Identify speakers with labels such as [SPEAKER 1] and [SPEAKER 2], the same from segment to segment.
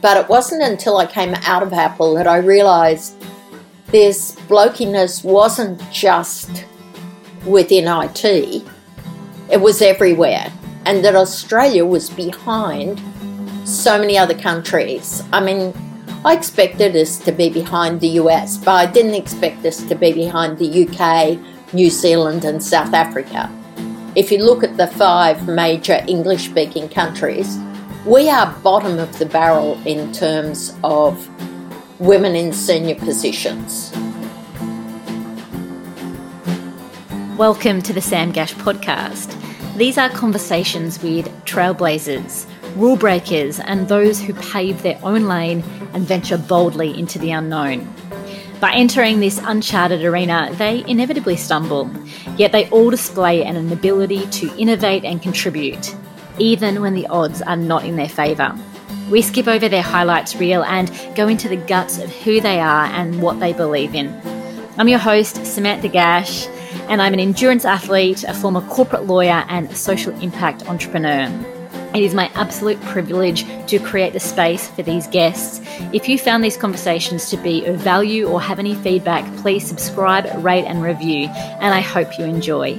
[SPEAKER 1] But it wasn't until I came out of Apple that I realised this blokiness wasn't just within IT, it was everywhere. And that Australia was behind so many other countries. I mean, I expected us to be behind the US, but I didn't expect us to be behind the UK, New Zealand, and South Africa. If you look at the five major English speaking countries, we are bottom of the barrel in terms of women in senior positions.
[SPEAKER 2] Welcome to the Sam Gash podcast. These are conversations with trailblazers, rule breakers, and those who pave their own lane and venture boldly into the unknown. By entering this uncharted arena, they inevitably stumble, yet they all display an ability to innovate and contribute even when the odds are not in their favour. We skip over their highlights reel and go into the guts of who they are and what they believe in. I'm your host, Samantha Gash, and I'm an endurance athlete, a former corporate lawyer, and social impact entrepreneur. It is my absolute privilege to create the space for these guests. If you found these conversations to be of value or have any feedback, please subscribe, rate, and review, and I hope you enjoy.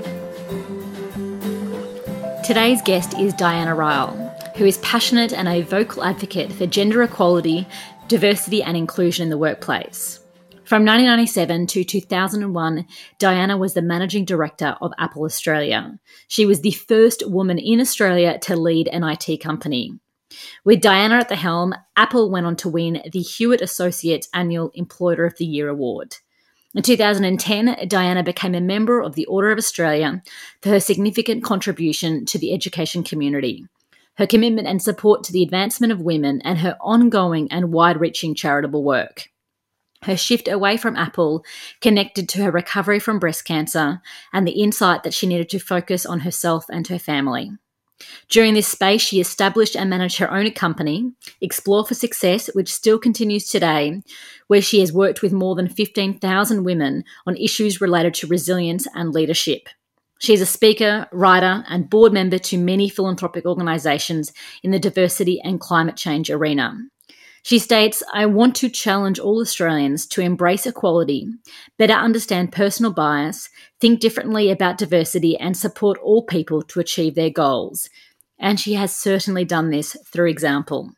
[SPEAKER 2] Today's guest is Diana Ryall, who is passionate and a vocal advocate for gender equality, diversity, and inclusion in the workplace. From 1997 to 2001, Diana was the managing director of Apple Australia. She was the first woman in Australia to lead an IT company. With Diana at the helm, Apple went on to win the Hewitt Associates Annual Employer of the Year award. In 2010, Diana became a member of the Order of Australia for her significant contribution to the education community, her commitment and support to the advancement of women, and her ongoing and wide reaching charitable work. Her shift away from Apple connected to her recovery from breast cancer and the insight that she needed to focus on herself and her family. During this space, she established and managed her own company, Xplore for Success, which still continues today, where she has worked with more than 15,000 women on issues related to resilience and leadership. She is a speaker, writer, and board member to many philanthropic organisations in the diversity and climate change arena. She states, I want to challenge all Australians to embrace equality, better understand personal bias, think differently about diversity, and support all people to achieve their goals. And she has certainly done this through example.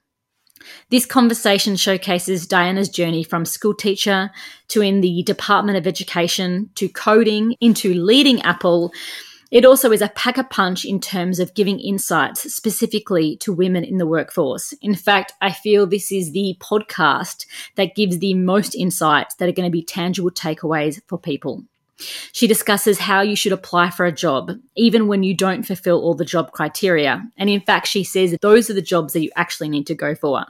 [SPEAKER 2] This conversation showcases Diana's journey from school teacher to in the Department of Education to coding into leading Apple it also is a pack a punch in terms of giving insights specifically to women in the workforce. In fact, I feel this is the podcast that gives the most insights that are going to be tangible takeaways for people. She discusses how you should apply for a job, even when you don't fulfill all the job criteria. And in fact, she says those are the jobs that you actually need to go for.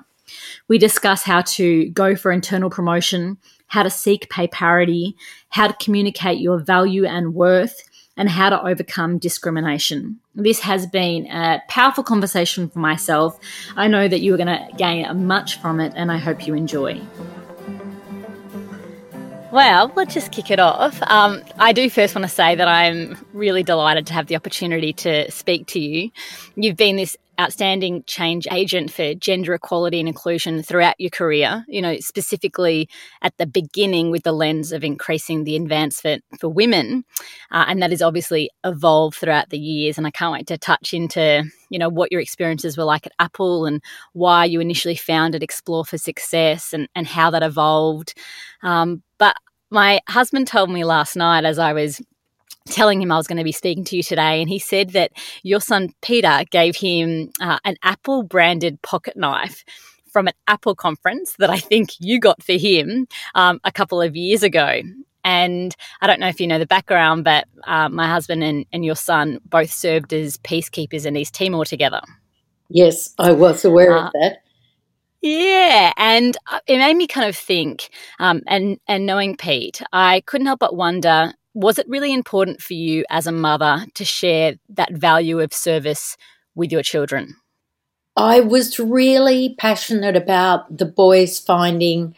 [SPEAKER 2] We discuss how to go for internal promotion, how to seek pay parity, how to communicate your value and worth, and how to overcome discrimination. This has been a powerful conversation for myself. I know that you are going to gain much from it, and I hope you enjoy. Well, let's just kick it off. Um, I do first want to say that I'm really delighted to have the opportunity to speak to you. You've been this outstanding change agent for gender equality and inclusion throughout your career, you know, specifically at the beginning with the lens of increasing the advancement for women. Uh, and that has obviously evolved throughout the years. And I can't wait to touch into, you know, what your experiences were like at Apple and why you initially founded Xplore for Success and, and how that evolved. Um, but my husband told me last night as I was telling him I was going to be speaking to you today, and he said that your son Peter gave him uh, an Apple branded pocket knife from an Apple conference that I think you got for him um, a couple of years ago. And I don't know if you know the background, but uh, my husband and, and your son both served as peacekeepers in East Timor together.
[SPEAKER 1] Yes, I was aware uh, of that.
[SPEAKER 2] Yeah, and uh, it made me kind of think, um, and and knowing Pete, I couldn't help but wonder was it really important for you as a mother to share that value of service with your children?
[SPEAKER 1] I was really passionate about the boys finding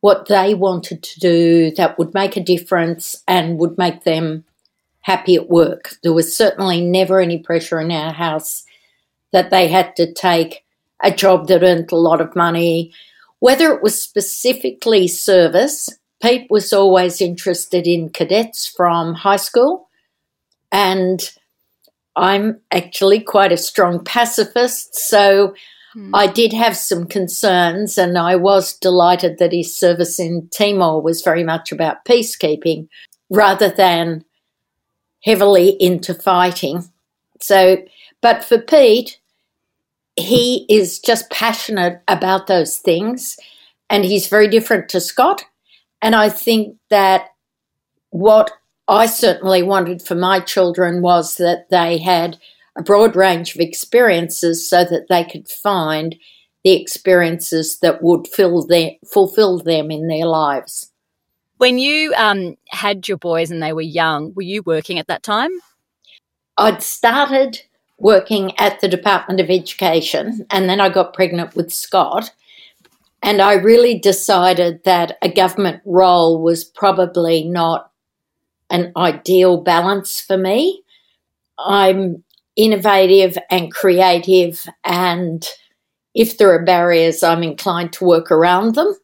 [SPEAKER 1] what they wanted to do that would make a difference and would make them happy at work. There was certainly never any pressure in our house that they had to take a job that earned a lot of money. Whether it was specifically service, Pete was always interested in cadets from high school. And I'm actually quite a strong pacifist, so hmm. I did have some concerns, and I was delighted that his service in Timor was very much about peacekeeping rather than heavily into fighting. So, but for Pete, he is just passionate about those things, and he's very different to Scott. And I think that what I certainly wanted for my children was that they had a broad range of experiences so that they could find the experiences that would fill their, fulfill them in their lives.
[SPEAKER 2] When you um, had your boys and they were young, were you working at that time?
[SPEAKER 1] I'd started working at the Department of Education and then I got pregnant with Scott. And I really decided that a government role was probably not an ideal balance for me. I'm innovative and creative, and if there are barriers, I'm inclined to work around them.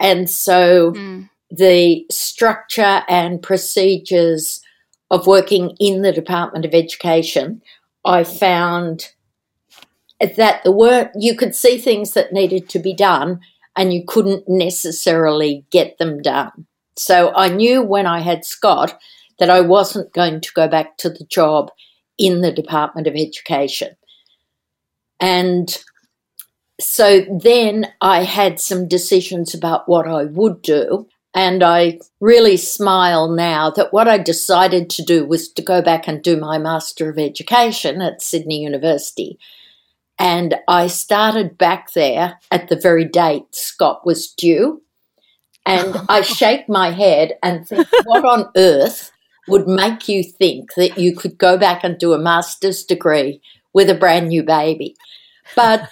[SPEAKER 1] And so mm. the structure and procedures of working in the Department of Education, I found that the work you could see things that needed to be done and you couldn't necessarily get them done. So I knew when I had Scott that I wasn't going to go back to the job in the Department of Education. And so then I had some decisions about what I would do. And I really smile now that what I decided to do was to go back and do my Master of Education at Sydney University. And I started back there at the very date Scott was due. And I shake my head and think, what on earth would make you think that you could go back and do a master's degree with a brand new baby? But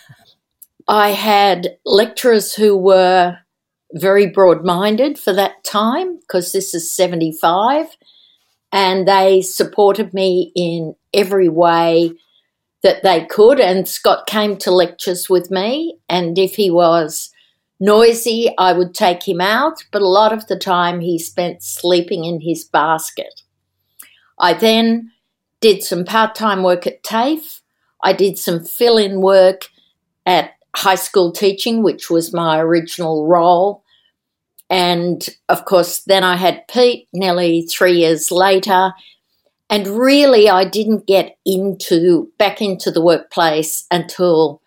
[SPEAKER 1] I had lecturers who were very broad minded for that time, because this is 75, and they supported me in every way that they could. And Scott came to lectures with me, and if he was noisy, I would take him out, but a lot of the time he spent sleeping in his basket. I then did some part time work at TAFE. I did some fill in work at high school teaching, which was my original role. And of course, then I had Pete nearly three years later. And really, I didn't get into back into the workplace until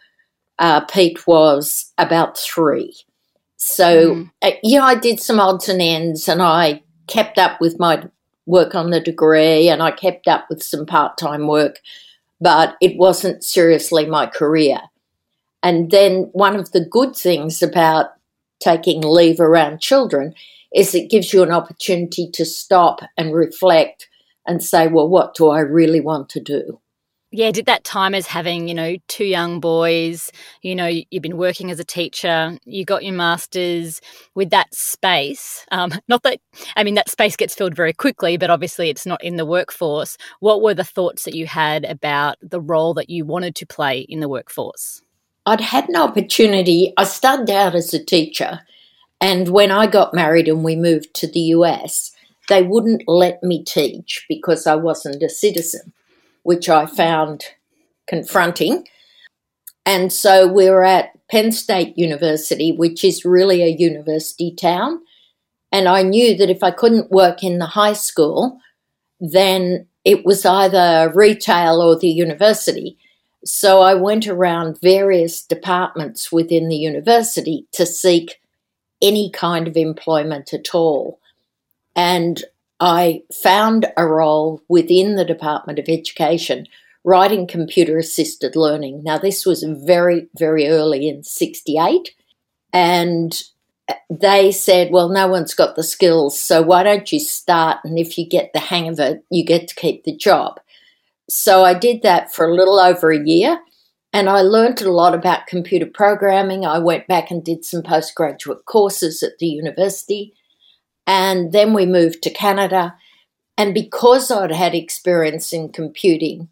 [SPEAKER 1] uh, Pete was about three. So, mm. uh, yeah, I did some odds and ends and I kept up with my work on the degree and I kept up with some part time work, but it wasn't seriously my career. And then one of the good things about taking leave around children is it gives you an opportunity to stop and reflect and say, well, what do I really want to do?
[SPEAKER 2] yeah, did that time as having, you know, two young boys, you know, you've been working as a teacher, you got your master's with that space. Um, not that, I mean, that space gets filled very quickly, but obviously it's not in the workforce. What were the thoughts that you had about the role that you wanted to play in the workforce?
[SPEAKER 1] I'd had an opportunity. I started out as a teacher, and when I got married and we moved to the US, they wouldn't let me teach because I wasn't a citizen which I found confronting. And so we were at Penn State University, which is really a university town. And I knew that if I couldn't work in the high school, then it was either retail or the university. So I went around various departments within the university to seek any kind of employment at all. And I found a role within the Department of Education writing computer assisted learning. Now, this was very, very early in 68, and they said, Well, no one's got the skills, so why don't you start? And if you get the hang of it, you get to keep the job. So I did that for a little over a year. And I learned a lot about computer programming. I went back and did some postgraduate courses at the university. And then we moved to Canada. And because I'd had experience in computing,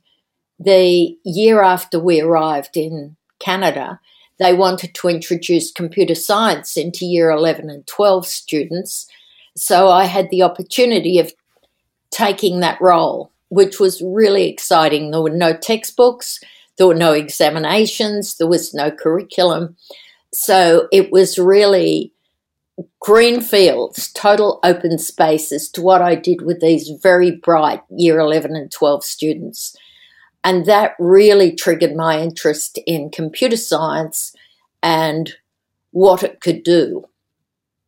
[SPEAKER 1] the year after we arrived in Canada, they wanted to introduce computer science into year 11 and 12 students. So I had the opportunity of taking that role, which was really exciting. There were no textbooks, there were no examinations, there was no curriculum. So it was really green fields, total open spaces to what I did with these very bright year 11 and 12 students. And that really triggered my interest in computer science and what it could do.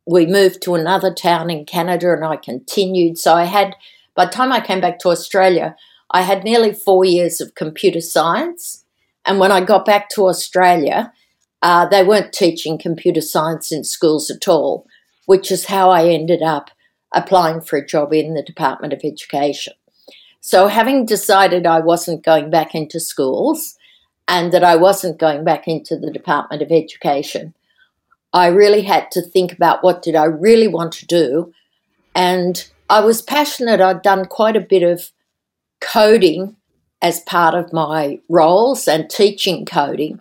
[SPEAKER 1] We moved to another town in Canada and I continued. So I had, by the time I came back to Australia, I had nearly four years of computer science. And when I got back to Australia, uh, they weren't teaching computer science in schools at all, which is how I ended up applying for a job in the Department of Education. So, having decided I wasn't going back into schools and that I wasn't going back into the Department of Education, I really had to think about what did I really want to do. And I was passionate. I'd done quite a bit of coding as part of my roles and teaching coding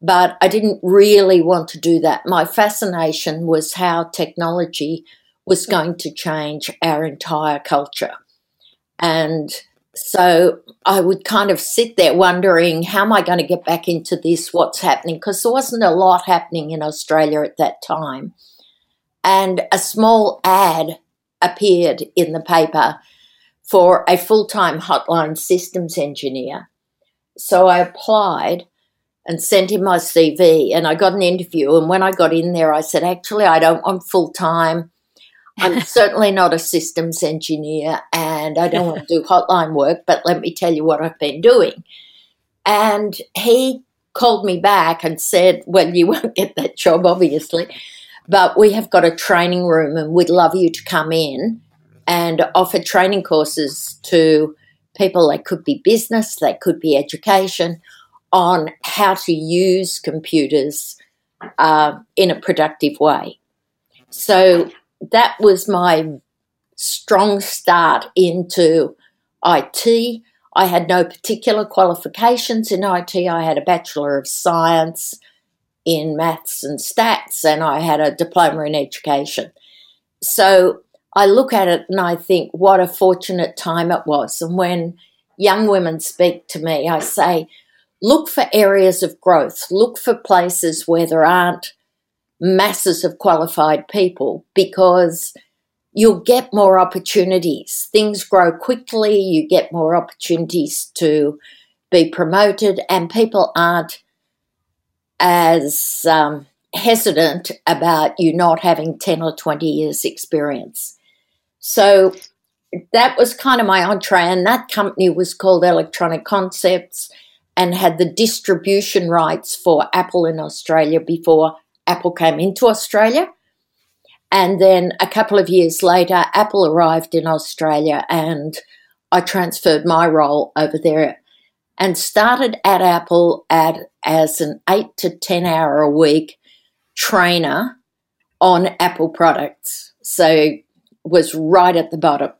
[SPEAKER 1] but I didn't really want to do that. My fascination was how technology was going to change our entire culture. And so I would kind of sit there wondering, how am I going to get back into this? What's happening? Because there wasn't a lot happening in Australia at that time. And a small ad appeared in the paper for a full time hotline systems engineer. So I applied and sent him my CV. And I got an interview. And when I got in there, I said, actually, I don't want full time. I'm certainly not a systems engineer and I don't want to do hotline work, but let me tell you what I've been doing. And he called me back and said, Well, you won't get that job, obviously, but we have got a training room and we'd love you to come in and offer training courses to people. They could be business, they could be education, on how to use computers uh, in a productive way. So that was my strong start into IT. I had no particular qualifications in IT. I had a Bachelor of Science in Maths and Stats, and I had a diploma in education. So I look at it and I think, what a fortunate time it was. And when young women speak to me, I say, look for areas of growth, look for places where there aren't masses of qualified people because you'll get more opportunities. Things grow quickly, you get more opportunities to be promoted, and people aren't as um, hesitant about you not having 10 or 20 years' experience. So that was kind of my entree, and that company was called Electronic Concepts and had the distribution rights for Apple in Australia before Apple came into Australia. And then a couple of years later, Apple arrived in Australia and I transferred my role over there and started at Apple at, as an eight to 10 hour a week trainer on Apple products. So was right at the bottom.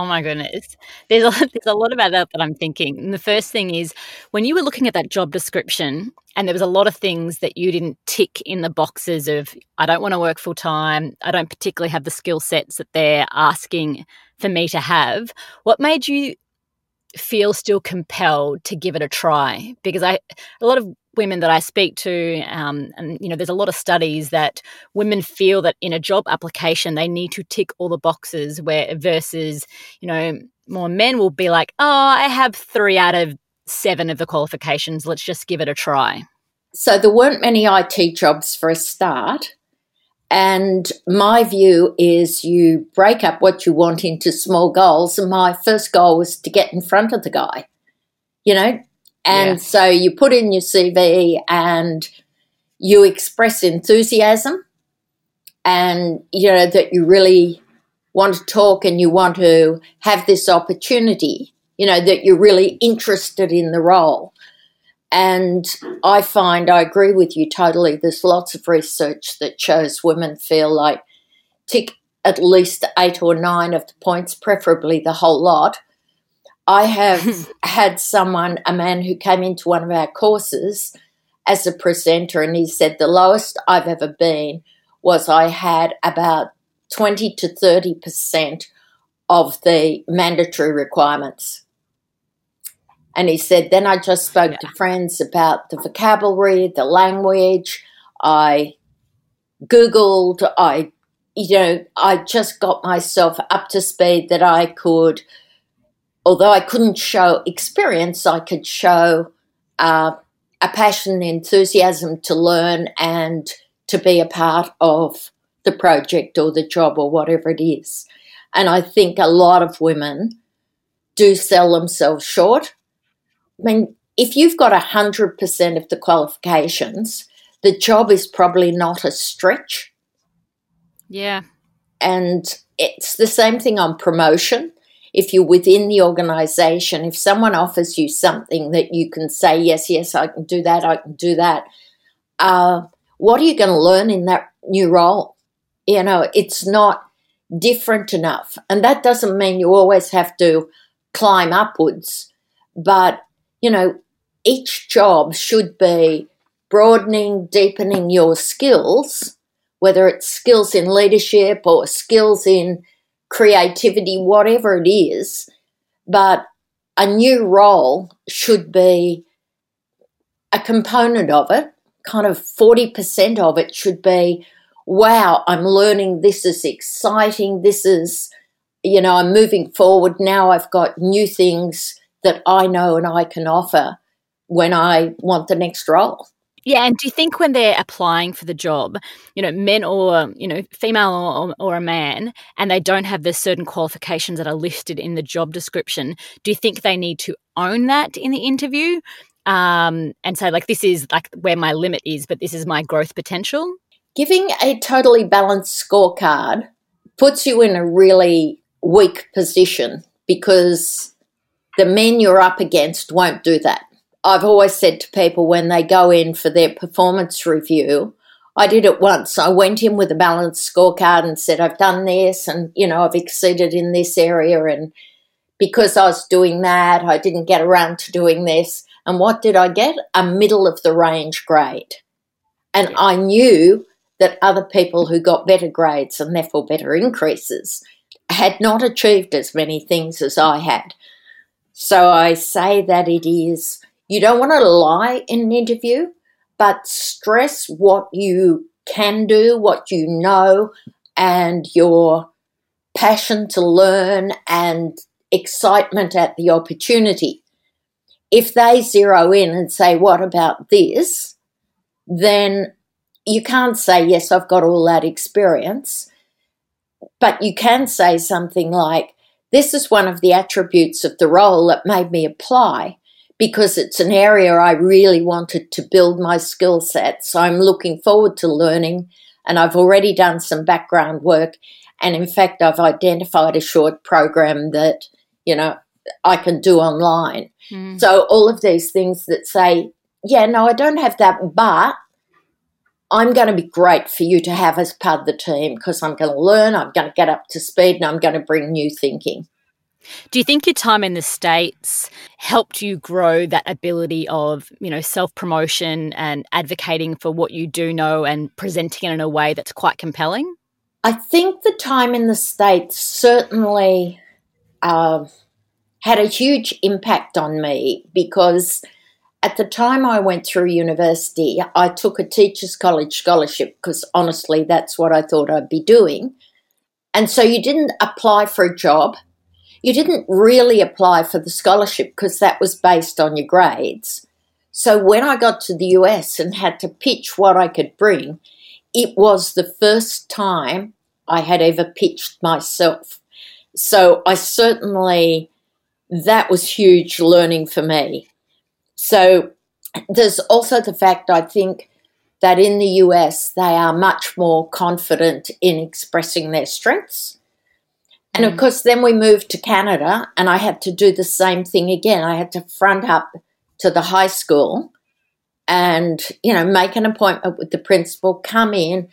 [SPEAKER 2] Oh my goodness. There's a, there's a lot about that that I'm thinking. And the first thing is when you were looking at that job description and there was a lot of things that you didn't tick in the boxes of I don't want to work full time, I don't particularly have the skill sets that they're asking for me to have. What made you feel still compelled to give it a try? Because I a lot of women that I speak to, um, and you know, there's a lot of studies that women feel that in a job application they need to tick all the boxes, where versus you know more men will be like, oh, I have three out of seven of the qualifications. Let's just give it a try.
[SPEAKER 1] So there weren't many IT jobs for a start. And my view is you break up what you want into small goals. And my first goal was to get in front of the guy. You know, and so you put in your CV and you express enthusiasm and, you know, that you really want to talk and you want to have this opportunity, you know, that you're really interested in the role. And I find, I agree with you totally. There's lots of research that shows women feel like tick at least eight or nine of the points, preferably the whole lot, I have had someone, a man who came into one of our courses, as a presenter, and he said the lowest I've ever been was I had about 20 to 30% of the mandatory requirements. And he said, then I just spoke yeah. to friends about the vocabulary, the language. I Googled, I, you know, I just got myself up to speed that I could, although I couldn't show experience, I could show uh, a passion, enthusiasm to learn and to be a part of the project or the job or whatever it is. And I think a lot of women do sell themselves short. I mean, if you've got 100% of the qualifications, the job is probably not a stretch.
[SPEAKER 2] Yeah.
[SPEAKER 1] And it's the same thing on promotion. If you're within the organization, if someone offers you something that you can say, yes, yes, I can do that, I can do that, uh, what are you going to learn in that new role? You know, it's not different enough. And that doesn't mean you always have to climb upwards, but, you know, each job should be broadening, deepening your skills, whether it's skills in leadership or skills in creativity, whatever it is. But a new role should be a component of it, kind of 40% of it should be wow, I'm learning, this is exciting, this is, you know, I'm moving forward. Now I've got new things that I know and I can offer when I want the next role.
[SPEAKER 2] Yeah, and do you think when they're applying for the job, you know, men or you know, female or, or, a man, and they don't have the certain qualifications that are listed in the job description, do you think they need to own that in the interview um, and say like, this is like where my limit is, but this is my growth potential?
[SPEAKER 1] Giving a totally balanced scorecard puts you in a really weak position because the men you're up against won't do that. I've always said to people when they go in for their performance review, I did it once. I went in with a balanced scorecard and said, I've done this and, you know, I've exceeded in this area. And because I was doing that, I didn't get around to doing this. And what did I get? A middle of the range grade. And I knew that other people who got better grades and therefore better increases had not achieved as many things as I had. So I say that it is, you don't want to lie in an interview, but stress what you can do, what you know, and your passion to learn and excitement at the opportunity. If they zero in and say, What about this? then you can't say, Yes, I've got all that experience, but you can say something like, This is one of the attributes of the role that made me apply because it's an area I really wanted to build my skill set. So I'm looking forward to learning, and I've already done some background work. And in fact, I've identified a short program that, you know, I can do online. Mm. So all of these things that say, yeah, no, I don't have that, but I'm going to be great for you to have as part of the team because I'm going to learn, I'm going to get up to speed, and I'm going to bring new thinking.
[SPEAKER 2] Do you think your time in the States helped you grow that ability of, you know, self promotion and advocating for what you do know and presenting it in a way that's quite compelling?
[SPEAKER 1] I think the time in the States certainly uh, had a huge impact on me because at the time I went through university, I took a teacher's college scholarship because honestly, that's what I thought I'd be doing. And so you didn't apply for a job. You didn't really apply for the scholarship because that was based on your grades. So when I got to the US and had to pitch what I could bring, it was the first time I had ever pitched myself. So I certainly, that was huge learning for me. So there's also the fact I think that in the US they are much more confident in expressing their strengths. And of mm. course, then we moved to Canada, and I had to do the same thing again. I had to front up to the high school and, you know, make an appointment with the principal, come in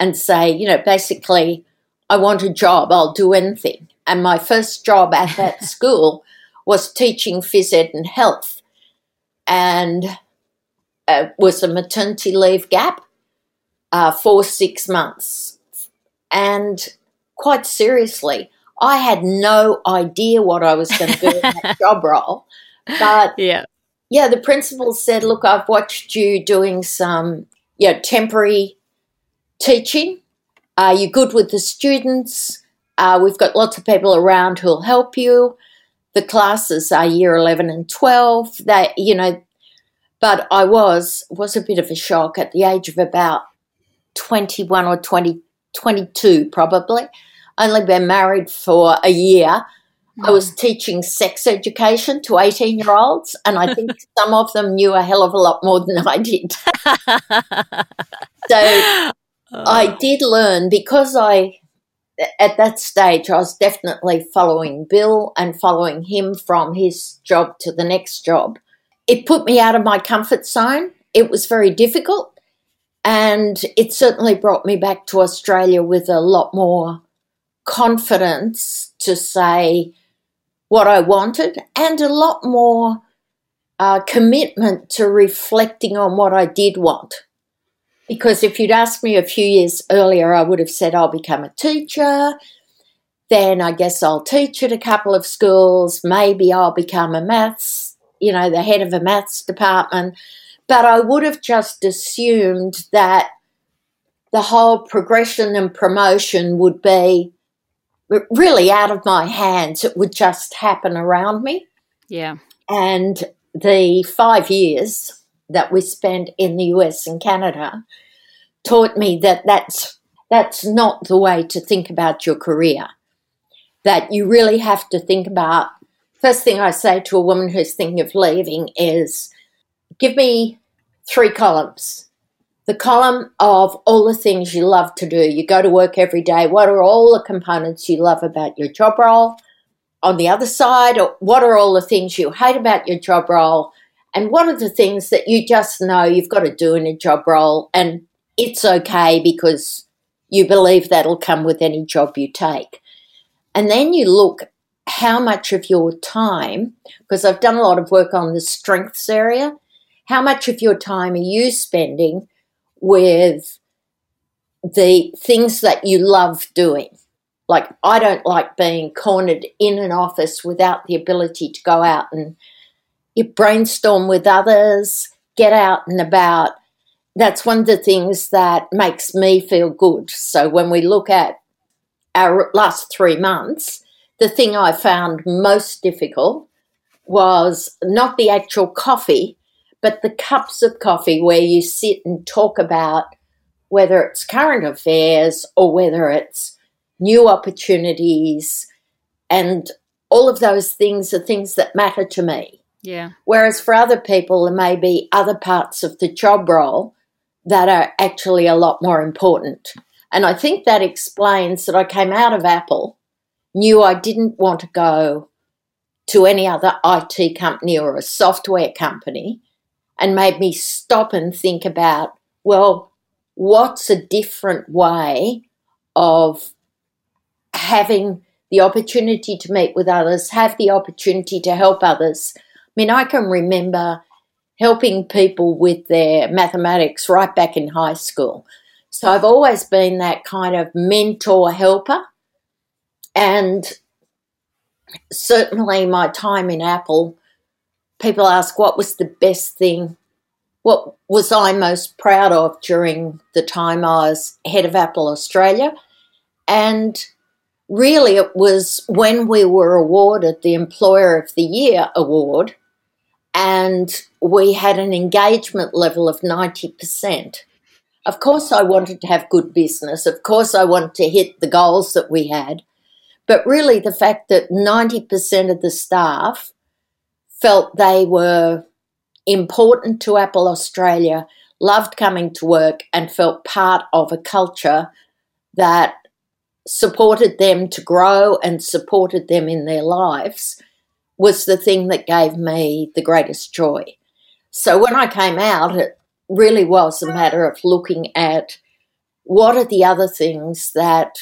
[SPEAKER 1] and say, you know, basically, I want a job, I'll do anything. And my first job at that school was teaching phys ed and health. And uh, was a maternity leave gap uh, for six months. And quite seriously, I had no idea what I was going to do in that job role. But
[SPEAKER 2] yeah,
[SPEAKER 1] yeah, the principal said, "Look, I've watched you doing some, you know, temporary teaching. Are you good with the students? Uh, we've got lots of people around who'll help you. The classes are year eleven and twelve. That you know, but I was was a bit of a shock at the age of about twenty one or 20, 22 probably. Only been married for a year I was hmm. teaching sex education to 18 year olds, and I think some of them knew a hell of a lot more than I did. so I oh. did learn because I, at that stage, I was definitely following Bill and following him from his job to the next job. It put me out of my comfort zone. It was very difficult. And it certainly brought me back to Australia with a lot more confidence to say, what I wanted and a lot more uh, commitment to reflecting on what I did want. Because if you'd asked me a few years earlier, I would have said I'll become a teacher. Then I guess I'll teach at a couple of schools. Maybe I'll become a maths, you know, the head of a maths department. But I would have just assumed that the whole progression and promotion would be really out of my hands. It would just happen around me.
[SPEAKER 2] Yeah.
[SPEAKER 1] And the five years that we spent in the US and Canada taught me that that's that's not the way to think about your career. That you really have to think about. First thing I say to a woman who's thinking of leaving is, give me three columns the column of all the things you love to do. You go to work every day. What are all the components you love about your job role? On the other side, what are all the things you hate about your job role? And what are the things that you just know you've got to do in a job role and it's okay because you believe that'll come with any job you take? And then you look how much of your time, because I've done a lot of work on the strengths area, how much of your time are you spending with the things that you love doing. Like, I don't like being cornered in an office without the ability to go out and you brainstorm with others, get out and about. That's one of the things that makes me feel good. So, when we look at our last three months, the thing I found most difficult was not the actual coffee, but the cups of coffee where you sit and talk about whether it's current affairs or whether it's new opportunities and all of those things are things that matter to me.
[SPEAKER 2] Yeah.
[SPEAKER 1] Whereas for other people, there may be other parts of the job role that are actually a lot more important. And I think that explains that I came out of Apple, knew I didn't want to go to any other IT company or a software company, and made me stop and think about, well, what's a different way of having the opportunity to meet with others, have the opportunity to help others. I mean, I can remember helping people with their mathematics right back in high school. So I've always been that kind of mentor helper. And certainly my time in Apple people ask what was the best thing, what was I most proud of during the time I was head of Apple Australia. And really, it was when we were awarded the Employer of the Year award, and we had an engagement level of 90%. Of course, I wanted to have good business. Of course, I wanted to hit the goals that we had. But really, the fact that 90% of the staff felt they were important to Apple Australia, loved coming to work, and felt part of a culture that supported them to grow and supported them in their lives was the thing that gave me the greatest joy. So when I came out, it really was a matter of looking at what are the other things that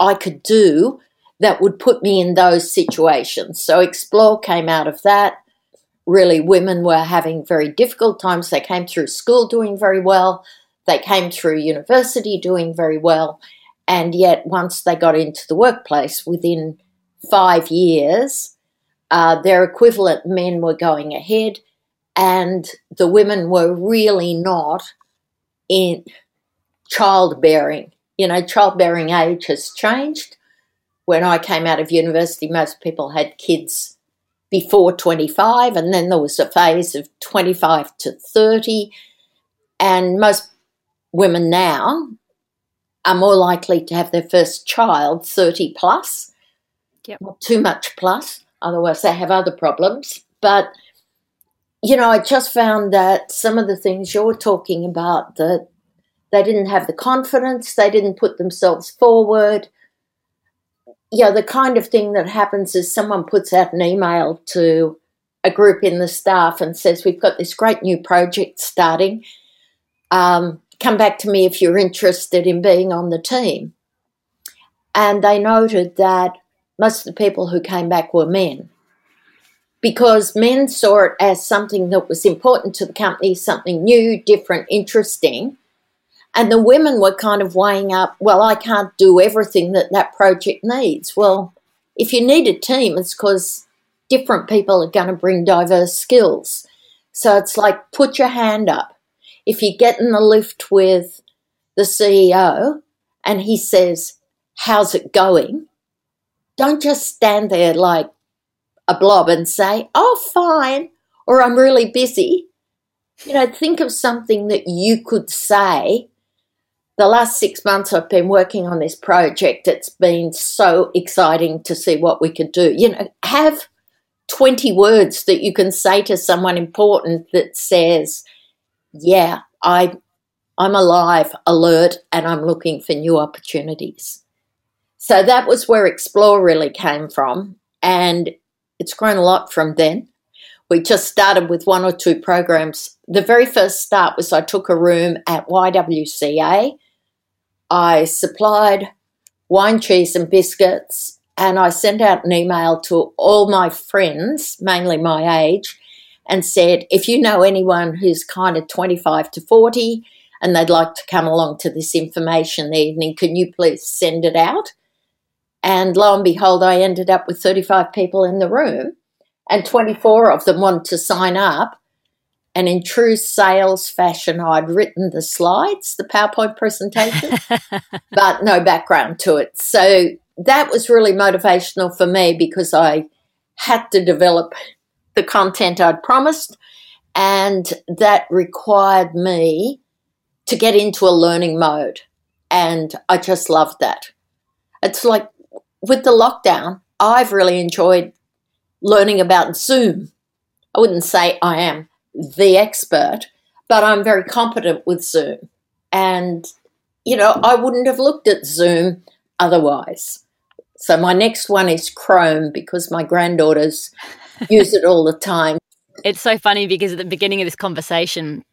[SPEAKER 1] I could do that would put me in those situations. So Xplore came out of that. really women were having very difficult times. They came through school doing very well, they came through university doing very well, and yet once they got into the workplace within five years, uh, their equivalent men were going ahead, and the women were really not in childbearing. You know, childbearing age has changed. When I came out of university, most people had kids before 25, and then there was a phase of 25 to 30. And most women now are more likely to have their first child 30 plus,
[SPEAKER 2] yep.
[SPEAKER 1] not too much plus, otherwise, they have other problems. But, you know, I just found that some of the things you're talking about that they didn't have the confidence, they didn't put themselves forward yeah, the kind of thing that happens is someone puts out an email to a group in the staff and says, We've got this great new project starting. Um, come back to me if you're interested in being on the team. And they noted that most of the people who came back were men because men saw it as something that was important to the company, something new, different, interesting. And the women were kind of weighing up, well, I can't do everything that that project needs. Well, if you need a team, it's because different people are going to bring diverse skills. So it's like put your hand up. If you get in the lift with the CEO and he says, How's it going? Don't just stand there like a blob and say, Oh, fine, or I'm really busy. You know, think of something that you could say the last six months I've been working on this project, it's been so exciting to see what we could do. You know, have 20 words that you can say to someone important that says, Yeah, I, I'm alive, alert, and I'm looking for new opportunities. So that was where Xplore really came from. And it's grown a lot from then. We just started with one or two programs. The very first start was I took a room at YWCA I supplied wine, cheese, and biscuits, and I sent out an email to all my friends, mainly my age, and said, if you know anyone who's kind of 25 to 40 and they'd like to come along to this information evening, can you please send it out? And lo and behold, I ended up with 35 people in the room, and 24 of them wanted to sign up. And in true sales fashion, I'd written the slides, the PowerPoint presentation, but no background to it. So that was really motivational for me because I had to develop the content I'd promised, and that required me to get into a learning mode. And I just loved that. It's like with the lockdown, I've really enjoyed learning about Zoom. I wouldn't say I am the expert, but I'm very competent with Zoom. And, you know, I wouldn't have looked at Zoom otherwise. So my next one is Chrome because my granddaughters use it all the time.
[SPEAKER 2] It's so funny because at the beginning of this conversation,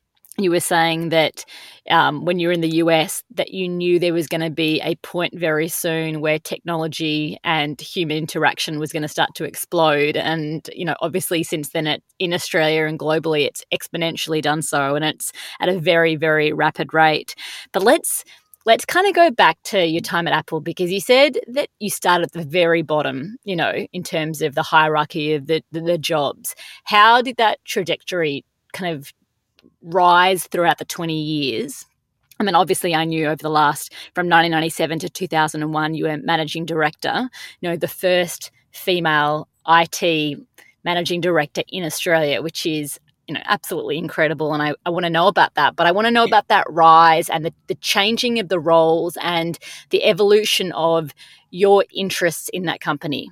[SPEAKER 2] you were saying that um, when you were in the US, that you knew there was going to be a point very soon where technology and human interaction was going to start to explode. And you know, obviously, since then, it, in Australia and globally, it's exponentially done so, and it's at a very, very rapid rate. But let's let's kind of go back to your time at Apple because you said that you started at the very bottom, you know, in terms of the hierarchy of the, the, the jobs. How did that trajectory kind of rise throughout the 20 years. I mean, obviously, I knew over the last from 1997 to 2001, you were managing director, you know, the first female IT managing director in Australia, which is you know absolutely incredible and I, I want to know about that. But i want to know about that rise and the, the changing of the roles and the evolution of your interests in that company.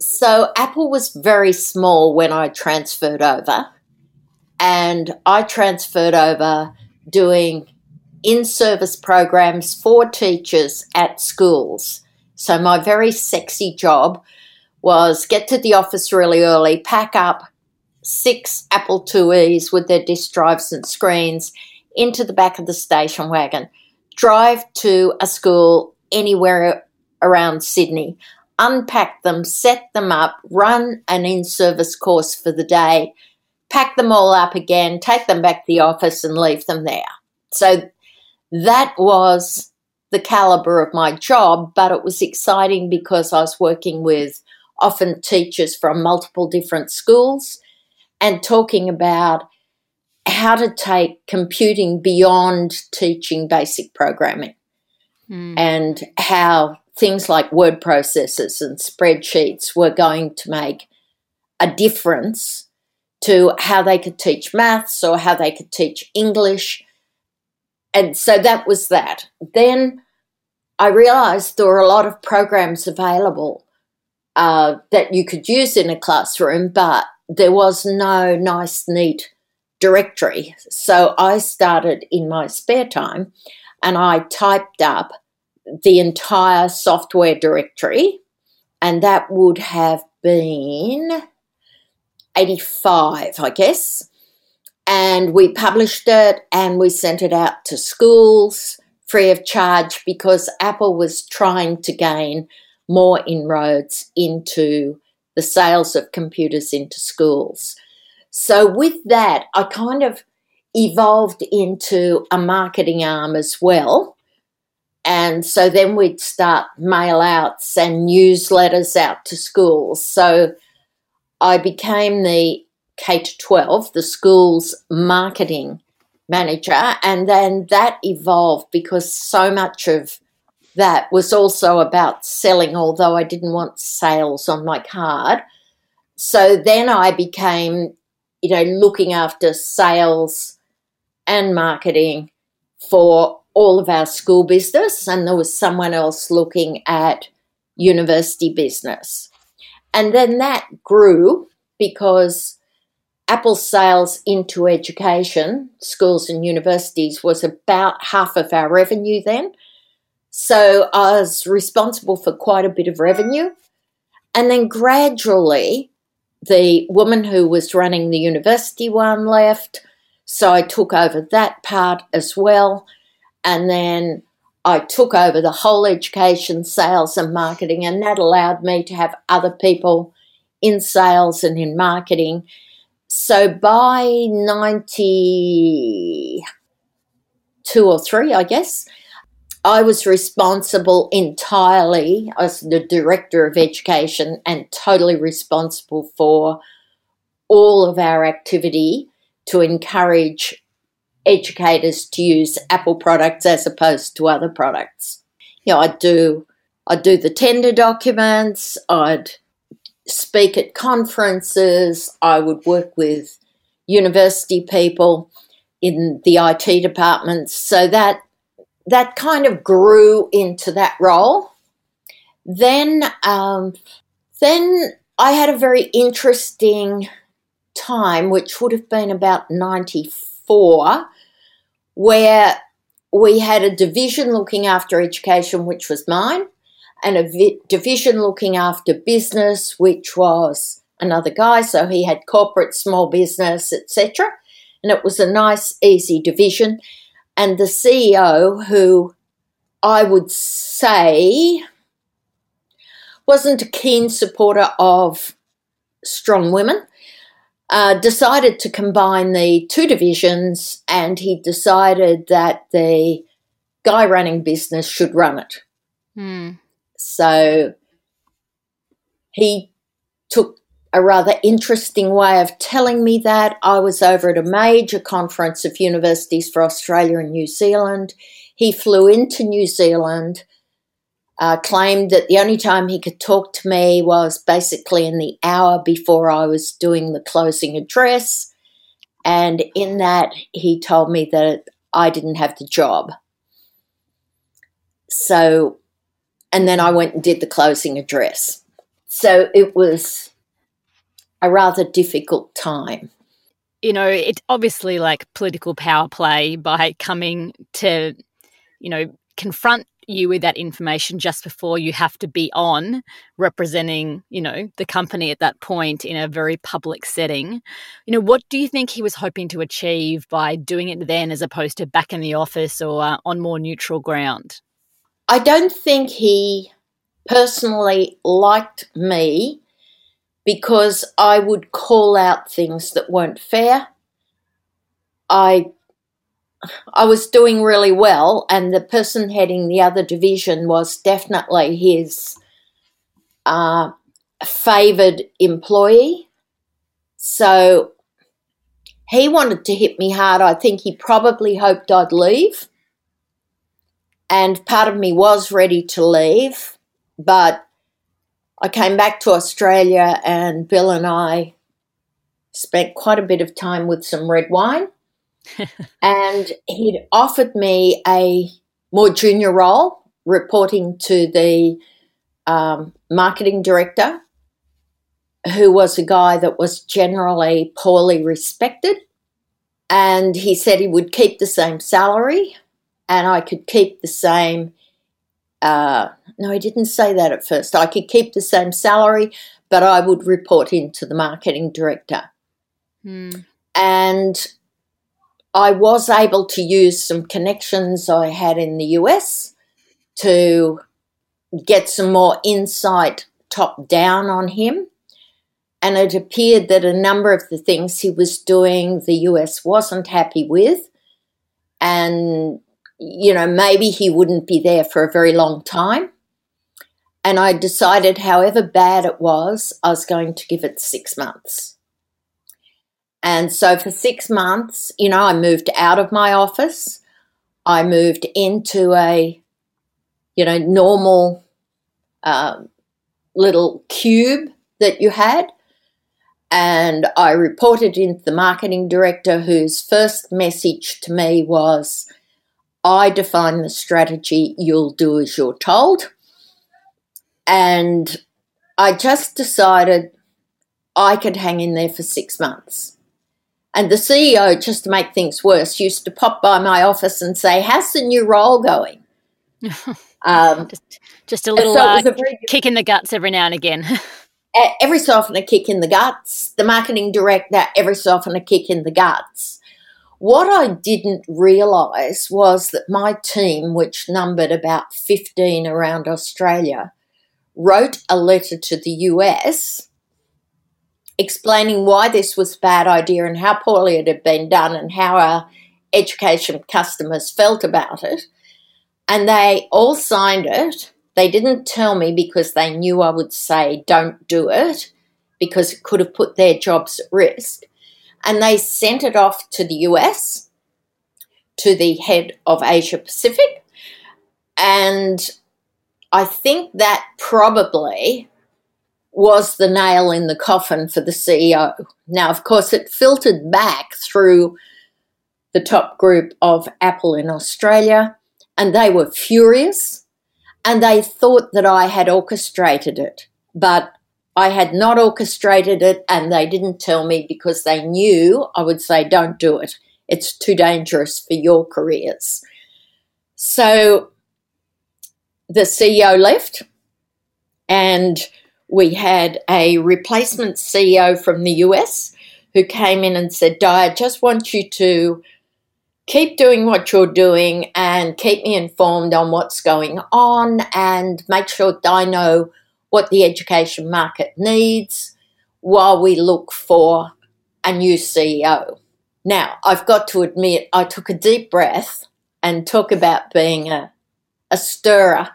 [SPEAKER 1] So apple was very small when i transferred over and I transferred over doing in service programs for teachers at schools. So my very sexy job was get to the office really early, pack up six Apple IIes with their disk drives and screens into the back of the station wagon, drive to a school anywhere around Sydney, unpack them, set them up, run an in service course for the day, pack them all up again, take them back to the office, and leave them there. So that was the caliber of my job, but it was exciting because I was working with often teachers from multiple different schools and talking about how to take computing beyond teaching basic programming mm. and how things like word processors and spreadsheets were going to make a difference to how they could teach maths or how they could teach English. And so that was that. Then I realized there were a lot of programs available uh, that you could use in a classroom, but there was no nice, neat directory. So I started in my spare time and I typed up the entire software directory, and that would have been 85, I guess. And we published it and we sent it out to schools free of charge because Apple was trying to gain more inroads into the sales of computers into schools. So, with that, I kind of evolved into a marketing arm as well. And so then we'd start mail outs and newsletters out to schools. So I became the K 12, the school's marketing manager. And then that evolved because so much of that was also about selling, although I didn't want sales on my card. So then I became, you know, looking after sales and marketing for all of our school business, and there was someone else looking at university business. And then that grew because Apple's sales into education, schools and universities, was about half of our revenue then. So I was responsible for quite a bit of revenue. And then gradually, the woman who was running the university one left. So I took over that part as well. And then I took over the whole education, sales, and marketing, and that allowed me to have other people in sales and in marketing. So by 92 or 3, I guess, I was responsible entirely as the director of education and totally responsible for all of our activity to encourage educators to use Apple products as opposed to other products. You know, I'd do I'd do the tender documents, I'd speak at conferences, I would work with university people in the IT departments. So that that kind of grew into that role. Then um, then I had a very interesting time, which would have been about 94, where we had a division looking after education, which was mine, and a vi- division looking after business, which was another guy. So he had corporate, small business, etc. And it was a nice, easy division. And the CEO, who I would say wasn't a keen supporter of strong women, uh, decided to combine the two divisions and he decided that the guy running business should run it. Mm. So he took a rather interesting way of telling me that. I was over at a major conference of universities for Australia and New Zealand. He flew into New Zealand uh, claimed that the only time he could talk to me was basically in the hour before I was doing the closing address. And in that, he told me that I didn't have the job. So, and then I went and did the closing address. So it was a rather difficult time.
[SPEAKER 2] You know, it's obviously like political power play by coming to, you know, confront you with that information just before you have to be on representing you know the company at that point in a very public setting you know what do you think he was hoping to achieve by doing it then as opposed to back in the office or uh, on more neutral ground
[SPEAKER 1] i don't think he personally liked me because I would call out things that weren't fair. I I was doing really well, and the person heading the other division was definitely his uh, favoured employee. So he wanted to hit me hard. I think he probably hoped I'd leave. And part of me was ready to leave, but I came back to Australia and Bill and I spent quite a bit of time with some red wine. And he'd offered me a more junior role, reporting to the um, marketing director, who was a guy that was generally poorly respected. And he said he would keep the same salary and I could keep the same. Uh, no, he didn't say that at first. I could keep the same salary, but I would report into the marketing director. Hmm. And I was able to use some connections I had in the US to get some more insight top down on him. And it appeared that a number of the things he was doing, the US wasn't happy with. And you know, maybe he wouldn't be there for a very long time. And I decided, however bad it was, I was going to give it six months. And so for six months, you know, I moved out of my office. I moved into a, you know, normal uh, little cube that you had. And I reported into the marketing director, whose first message to me was, I define the strategy, you'll do as you're told. And I just decided I could hang in there for six months. And the CEO, just to make things worse, used to pop by my office and say, How's the new role going?
[SPEAKER 2] um, just, just, a little so uh, a kick in the guts every now and again.
[SPEAKER 1] every so often, a kick in the guts. The marketing director, every so often, a kick in the guts. What I didn't realise was that my team, which numbered about 15 around Australia, wrote a letter to the US explaining why this was a bad idea and how poorly it had been done and how our education customers felt about it. And they all signed it. They didn't tell me because they knew I would say, don't do it, because it could have put their jobs at risk and they sent it off to the US, to the head of Asia Pacific. And I think that probably was the nail in the coffin for the CEO. Now, of course, it filtered back through the top group of Apple in Australia, and they were furious and they thought that I had orchestrated it. But I had not orchestrated it and they didn't tell me because they knew I would say, don't do it. It's too dangerous for your careers. So the CEO left and we had a replacement CEO from the US who came in and said, Di, I just want you to keep doing what you're doing and keep me informed on what's going on and make sure that I know what the education market needs while we look for a new CEO. Now, I've got to admit, I took a deep breath and talk about being a, a stirrer.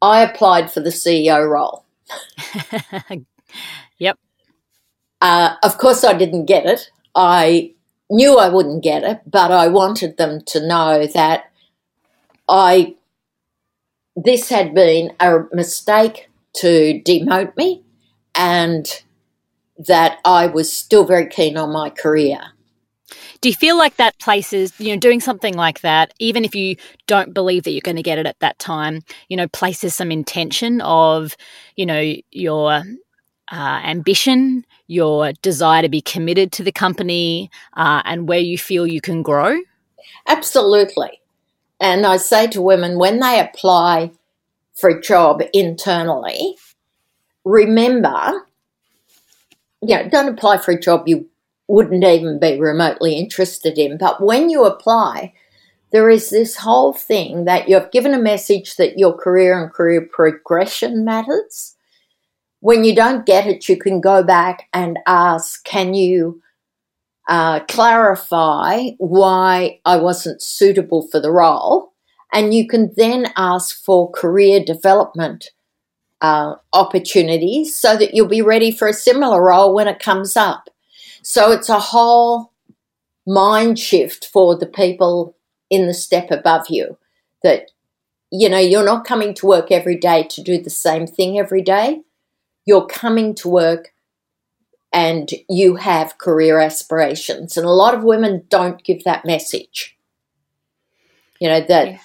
[SPEAKER 1] I applied for the CEO role.
[SPEAKER 2] yep.
[SPEAKER 1] Uh, of course, I didn't get it. I knew I wouldn't get it, but I wanted them to know that I this had been a mistake to demote me and that I was still very keen on my career.
[SPEAKER 2] Do you feel like that places, you know, doing something like that, even if you don't believe that you're going to get it at that time, you know, places some intention of, you know, your uh, ambition, your desire to be committed to the company, uh, and where you feel you can grow?
[SPEAKER 1] Absolutely. And I say to women when they apply for a job internally, remember, know, don't apply for a job you wouldn't even be remotely interested in. But when you apply, there is this whole thing that you've given a message that your career and career progression matters. when you don't get it, you can go back and ask, can you uh, clarify why I wasn't suitable for the role? And you can then ask for career development uh, opportunities so that you'll be ready for a similar role when it comes up. So it's a whole mind shift for the people in the step above you that, you know, you're not coming to work every day to do the same thing every day. You're coming to work and you have career aspirations. And a lot of women don't give that message. You know, that yeah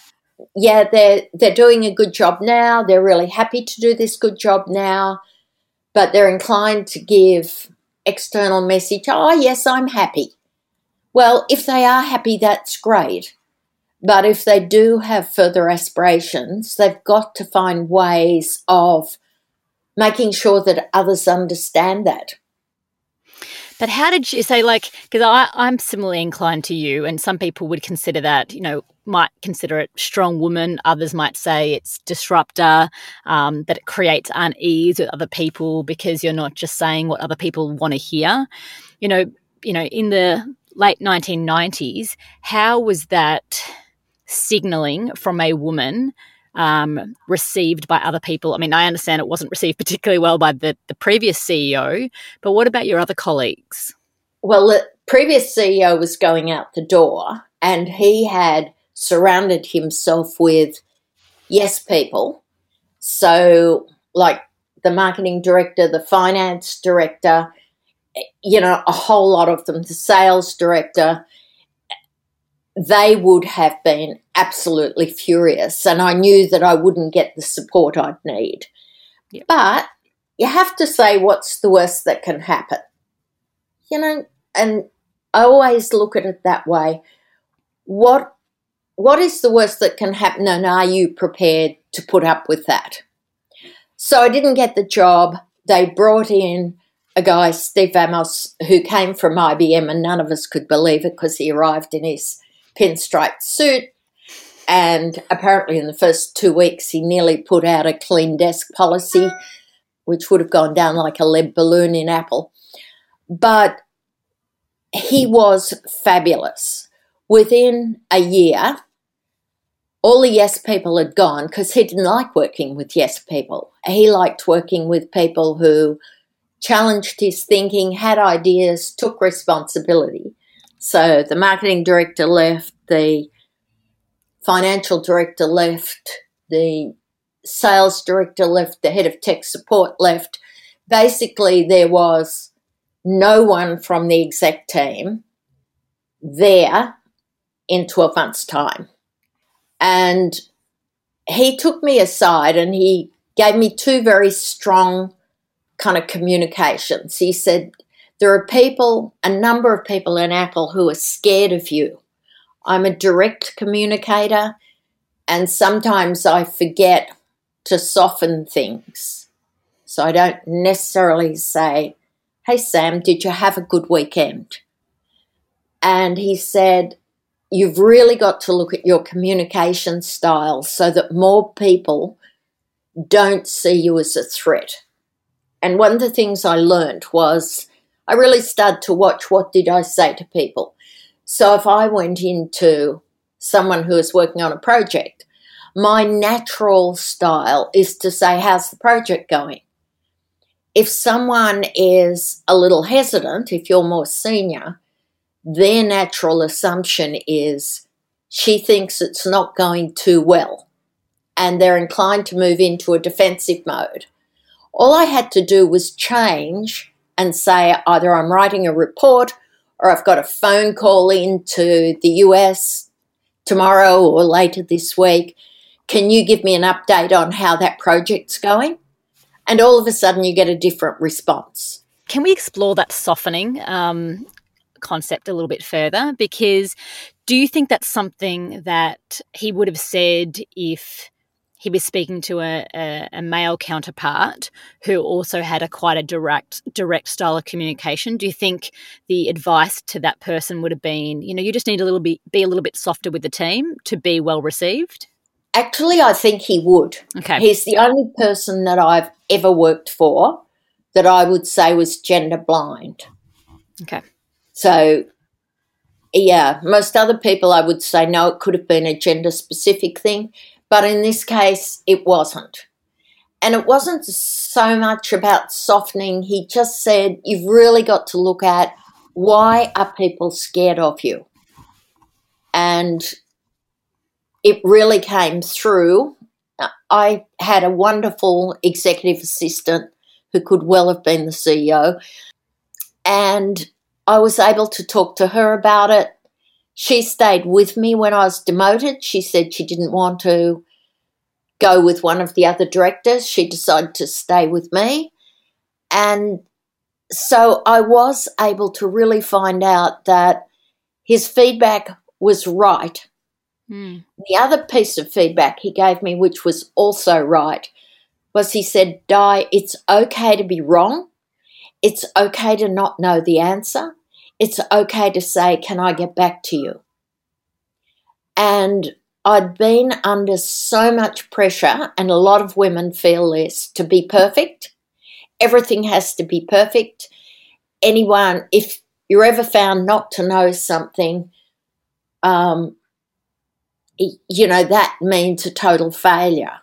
[SPEAKER 1] yeah, they're they're doing a good job now. They're really happy to do this good job now, but they're inclined to give external message. Oh, yes, I'm happy. Well, if they are happy, that's great. But if they do have further aspirations, they've got to find ways of making sure that others understand that.
[SPEAKER 2] But how did you say, like, because I'm similarly inclined to you, and some people would consider that, you know, might consider it strong woman. Others might say it's disruptor, um, that it creates unease with other people because you're not just saying what other people want to hear. You know, you know, in the late 1990s, how was that signaling from a woman um, received by other people? I mean, I understand it wasn't received particularly well by the, the previous CEO, but what about your other colleagues?
[SPEAKER 1] Well, the previous CEO was going out the door and he had surrounded himself with yes people. So, like the marketing director, the finance director, you know, a whole lot of them, the sales director, they would have been absolutely furious. And I knew that I wouldn't get the support I'd need. Yep. But you have to say, what's the worst that can happen? You know, and I always look at it that way. What what is the worst that can happen and are you prepared to put up with that? So I didn't get the job. They brought in a guy, Steve Vamos, who came from IBM, and none of us could believe it because he arrived in his pinstripe suit. And apparently, in the first two weeks, he nearly put out a clean desk policy, which would have gone down like a lead balloon in Apple. But he was fabulous within a year, all the yes people had gone because he didn't like working with yes people. He liked working with people who challenged his thinking, had ideas, took responsibility. So the marketing director left, the financial director left, the sales director left, the head of tech support left. Basically, there was no one from the exec team there in 12 months' time. And he took me aside and he gave me two very strong kind of communications. He said, There are people, a number of people in Apple who are scared of you. I'm a direct communicator, and sometimes I forget to soften things. So I don't necessarily say, Hey, Sam, did you have a good weekend? And he said, you've really got to look at your communication style so that more people don't see you as a threat. And one of the things I learned was I really started to watch what did I say to people. So if I went into someone who is working on a project, my natural style is to say, How's the project going? If someone is a little hesitant, if you're more senior, their natural assumption is she thinks it's not going too well and they're inclined to move into a defensive mode. All I had to do was change and say either I'm writing a report or I've got a phone call into the US tomorrow or later this week. Can you give me an update on how that project's going? And all of a sudden, you get a different response.
[SPEAKER 2] Can we explore that softening? Um, concept a little bit further because do you think that's something that he would have said if he was speaking to a, a, a, male counterpart who also had a quite a direct direct style of communication do you think the advice to that person would have been you know you just need a little bit be a little bit softer with the team to be well received
[SPEAKER 1] Actually, I think he would.
[SPEAKER 2] Okay.
[SPEAKER 1] He's the only person that I've ever worked for that I would say was gender blind.
[SPEAKER 2] Okay.
[SPEAKER 1] So, yeah, most other people I would say no, it could have been a gender specific thing, but in this case, it wasn't. And it wasn't so much about softening. He just said, You've really got to look at why are people scared of you? And it really came through. I had a wonderful executive assistant who could well have been the CEO. And I was able to talk to her about it. She stayed with me when I was demoted. She said she didn't want to go with one of the other directors. She decided to stay with me. And so I was able to really find out that his feedback was right.
[SPEAKER 2] Mm.
[SPEAKER 1] The other piece of feedback he gave me, which was also right, was he said, Di, it's okay to be wrong. It's okay to not know the answer. It's okay to say, Can I get back to you? And I'd been under so much pressure, and a lot of women feel this to be perfect. Everything has to be perfect. Anyone, if you're ever found not to know something, um, you know, that means a total failure.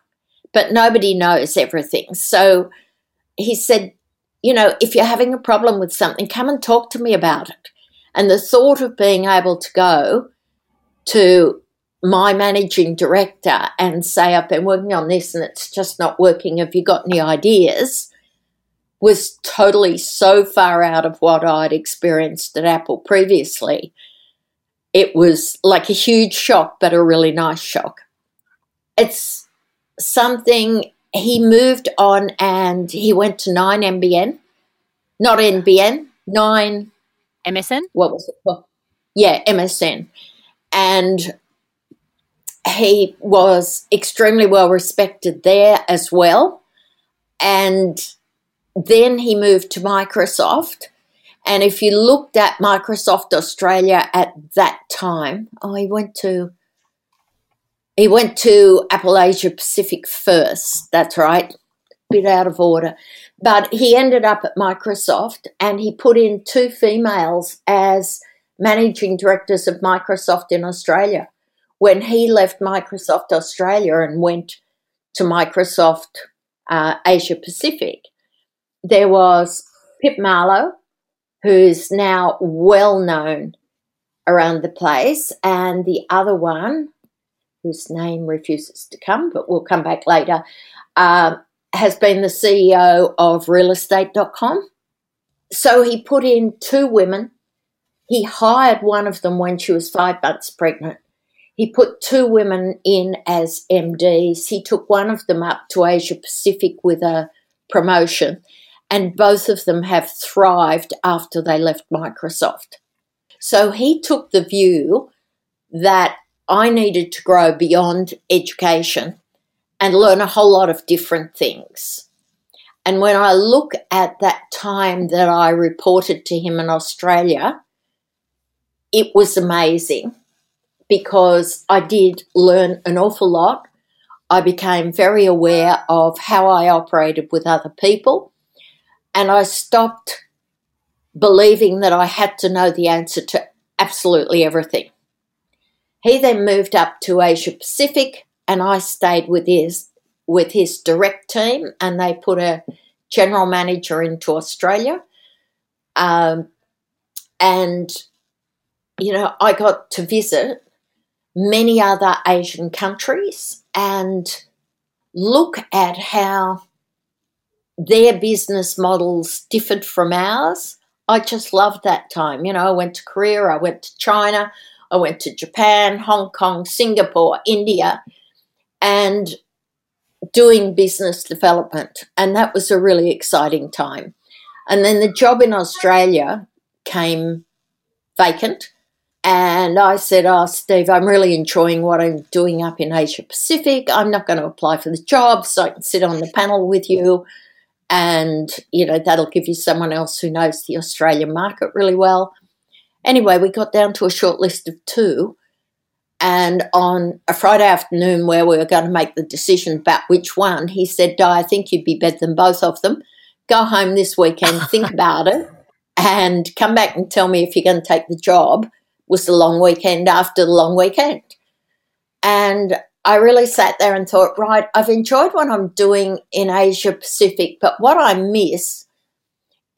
[SPEAKER 1] But nobody knows everything. So he said, you know, if you're having a problem with something, come and talk to me about it. And the thought of being able to go to my managing director and say, I've been working on this and it's just not working. Have you got any ideas? Was totally so far out of what I'd experienced at Apple previously it was like a huge shock, but a really nice shock. It's something he moved on and he went to 9MBN, not NBN, 9
[SPEAKER 2] MSN?
[SPEAKER 1] What was it? Well, yeah, MSN. And he was extremely well respected there as well. And then he moved to Microsoft and if you looked at Microsoft Australia at that time, oh, he went to he went to Apple Asia Pacific first. That's right, bit out of order, but he ended up at Microsoft, and he put in two females as managing directors of Microsoft in Australia. When he left Microsoft Australia and went to Microsoft uh, Asia Pacific, there was Pip Marlow, who's now well known around the place, and the other one, whose name refuses to come, but we'll come back later, uh, has been the CEO of realestate.com. So he put in two women. He hired one of them when she was five months pregnant. He put two women in as MDs. He took one of them up to Asia Pacific with a promotion and both of them have thrived after they left Microsoft. So he took the view that I needed to grow beyond education and learn a whole lot of different things. And when I look at that time that I reported to him in Australia, it was amazing because I did learn an awful lot. I became very aware of how I operated with other people and I stopped believing that I had to know the answer to absolutely everything. He then moved up to Asia Pacific, and I stayed with his with his direct team, and they put a general manager into Australia. Um, and you know, I got to visit many other Asian countries and look at how their business models differed from ours. I just loved that time. You know, I went to Korea, I went to China, I went to Japan, Hong Kong, Singapore, India, and doing business development. And that was a really exciting time. And then the job in Australia came vacant. And I said, Oh, Steve, I'm really enjoying what I'm doing up in Asia Pacific. I'm not going to apply for the job so I can sit on the panel with you and you know that'll give you someone else who knows the Australian market really well. Anyway, we got down to a short list of two, And on a Friday afternoon, where we were going to make the decision about which one, he said, Di, I think you'd be better than both of them. Go home this weekend, think about it, and come back and tell me if you're going to take the job. It Was the long weekend after the long weekend. And I really sat there and thought, right, I've enjoyed what I'm doing in Asia Pacific, but what I miss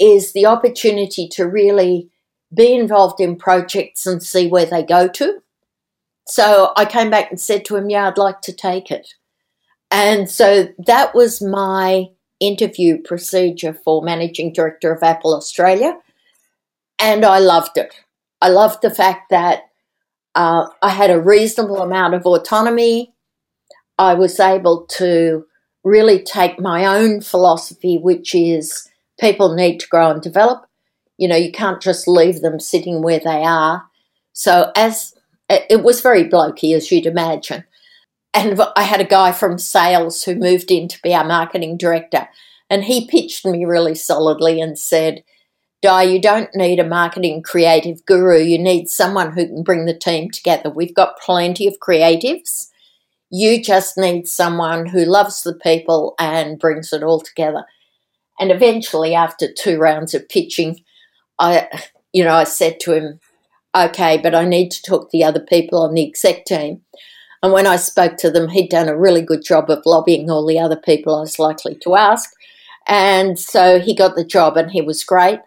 [SPEAKER 1] is the opportunity to really be involved in projects and see where they go to. So I came back and said to him, Yeah, I'd like to take it. And so that was my interview procedure for Managing Director of Apple Australia. And I loved it. I loved the fact that uh, I had a reasonable amount of autonomy. I was able to really take my own philosophy, which is people need to grow and develop. You know, you can't just leave them sitting where they are. So, as it was very blokey, as you'd imagine. And I had a guy from sales who moved in to be our marketing director, and he pitched me really solidly and said, Di, you don't need a marketing creative guru. You need someone who can bring the team together. We've got plenty of creatives. You just need someone who loves the people and brings it all together. And eventually, after two rounds of pitching, I, you know, I said to him, okay, but I need to talk to the other people on the exec team. And when I spoke to them, he'd done a really good job of lobbying all the other people I was likely to ask. And so he got the job and he was great.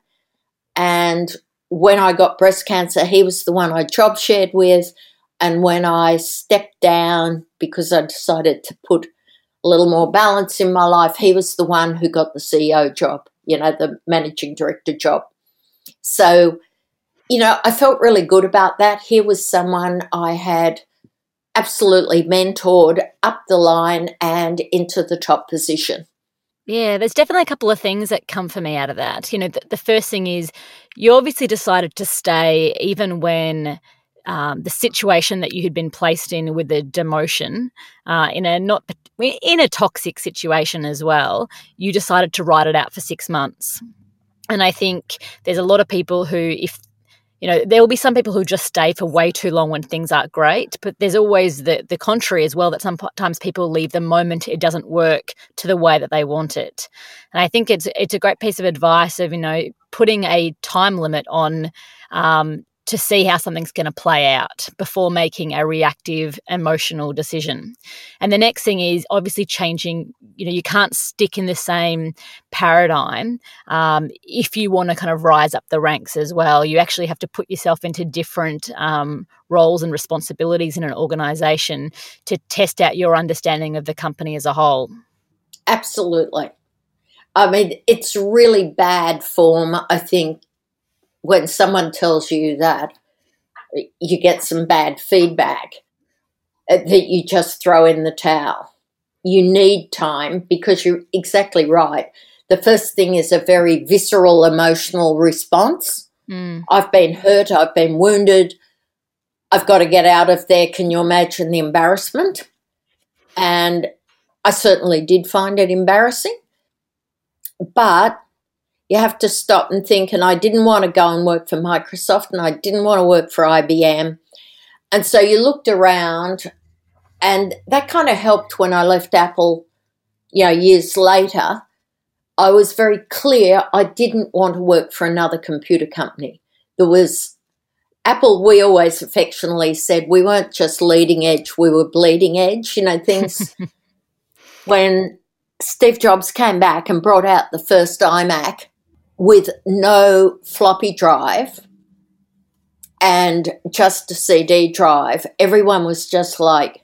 [SPEAKER 1] And when I got breast cancer, he was the one I job shared with. And when I stepped down because I decided to put a little more balance in my life. He was the one who got the CEO job, you know, the managing director job. So, you know, I felt really good about that. Here was someone I had absolutely mentored up the line and into the top position.
[SPEAKER 2] Yeah, there's definitely a couple of things that come for me out of that. You know, the, the first thing is you obviously decided to stay even when um, the situation that you had been placed in with the demotion uh, in a not in a toxic situation as well, you decided to write it out for six months. And I think there's a lot of people who, if you know, there will be some people who just stay for way too long when things aren't great, but there's always the the contrary as well. That sometimes people leave the moment it doesn't work to the way that they want it. And I think it's it's a great piece of advice of you know putting a time limit on um, to see how something's going to play out before making a reactive emotional decision. And the next thing is obviously changing, you know, you can't stick in the same paradigm um, if you want to kind of rise up the ranks as well. You actually have to put yourself into different um, roles and responsibilities in an organization to test out your understanding of the company as a whole.
[SPEAKER 1] Absolutely. I mean, it's really bad form, I think, when someone tells you that you get some bad feedback, uh, that you just throw in the towel. You need time because you're exactly right. The first thing is a very visceral emotional response. Mm. I've been hurt, I've been wounded, I've got to get out of there. Can you imagine the embarrassment? And I certainly did find it embarrassing. But you have to stop and think. And I didn't want to go and work for Microsoft and I didn't want to work for IBM. And so you looked around, and that kind of helped when I left Apple, you know, years later. I was very clear I didn't want to work for another computer company. There was Apple, we always affectionately said we weren't just leading edge, we were bleeding edge. You know, things when Steve Jobs came back and brought out the first iMac, with no floppy drive and just a CD drive, everyone was just like,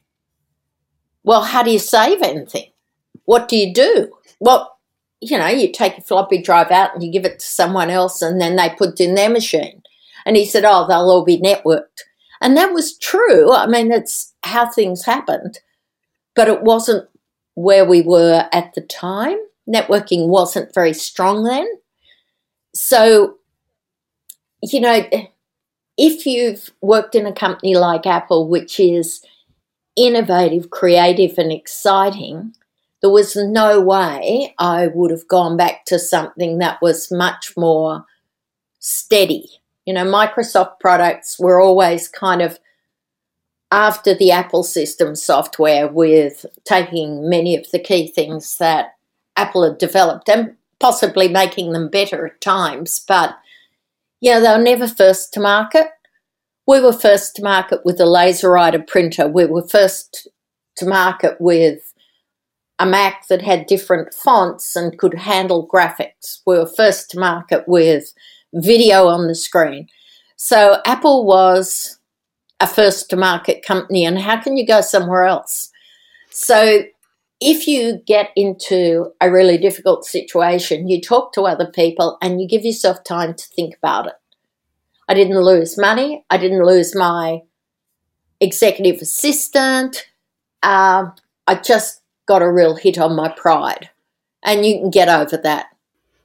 [SPEAKER 1] well, how do you save anything? What do you do? Well, you know, you take a floppy drive out and you give it to someone else and then they put it in their machine. And he said, oh, they'll all be networked. And that was true. I mean, that's how things happened. But it wasn't where we were at the time. Networking wasn't very strong then. So, you know, if you've worked in a company like Apple, which is innovative, creative, and exciting, there was no way I would have gone back to something that was much more steady. You know, Microsoft products were always kind of after the Apple system software with taking many of the key things that Apple had developed and possibly making them better at times. But yeah, they were never first to market. We were first to market with a LaserWriter printer. We were first to market with a Mac that had different fonts and could handle graphics. We were first to market with video on the screen. So Apple was a first to market company, and how can you go somewhere else? So if you get into a really difficult situation, you talk to other people and you give yourself time to think about it. I didn't lose money. I didn't lose my executive assistant. Uh, I just got a real hit on my pride. And you can get over that.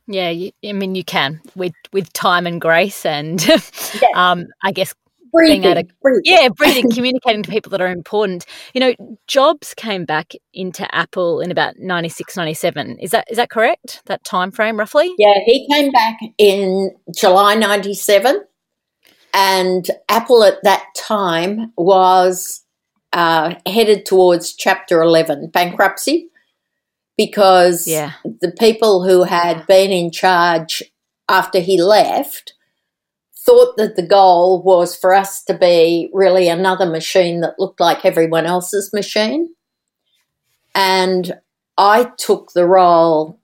[SPEAKER 2] Yeah, you, I mean, you can with with time and grace, and um, I guess
[SPEAKER 1] breathing, being able to, breathing.
[SPEAKER 2] yeah, breathing, communicating to people that are important. You know, Jobs came back into Apple in about 96, 97. Is that is that correct? That time frame, roughly?
[SPEAKER 1] Yeah, he came back in July ninety seven, and Apple at that time was uh, headed towards Chapter eleven bankruptcy because
[SPEAKER 2] yeah.
[SPEAKER 1] the people who had been in charge after he left thought that the goal was for us to be really another machine that looked like everyone else's machine. And I took the role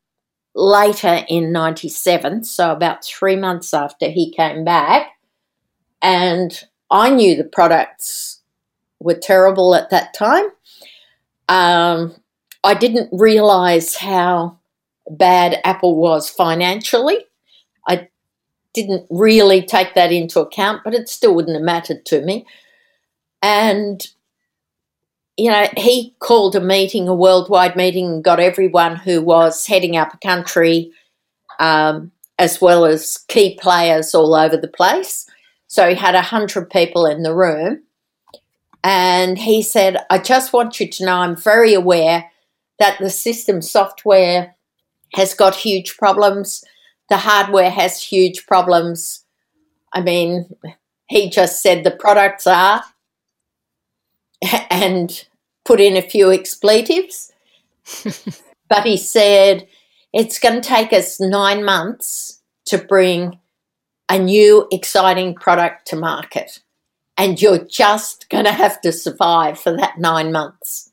[SPEAKER 1] later in 97, so about three months after he came back. And I knew the products were terrible at that time. Um, I didn't realize how bad Apple was financially. I didn't really take that into account, but it still wouldn't have mattered to me. And, you know, he called a meeting, a worldwide meeting, and got everyone who was heading up a country, um, as well as key players all over the place. So he had 100 people in the room. And he said, I just want you to know I'm very aware that the system software has got huge problems the hardware has huge problems. I mean, he just said the products are and put in a few expletives. but he said it's going to take us nine months to bring a new exciting product to market. And you're just going to have to survive for that nine months.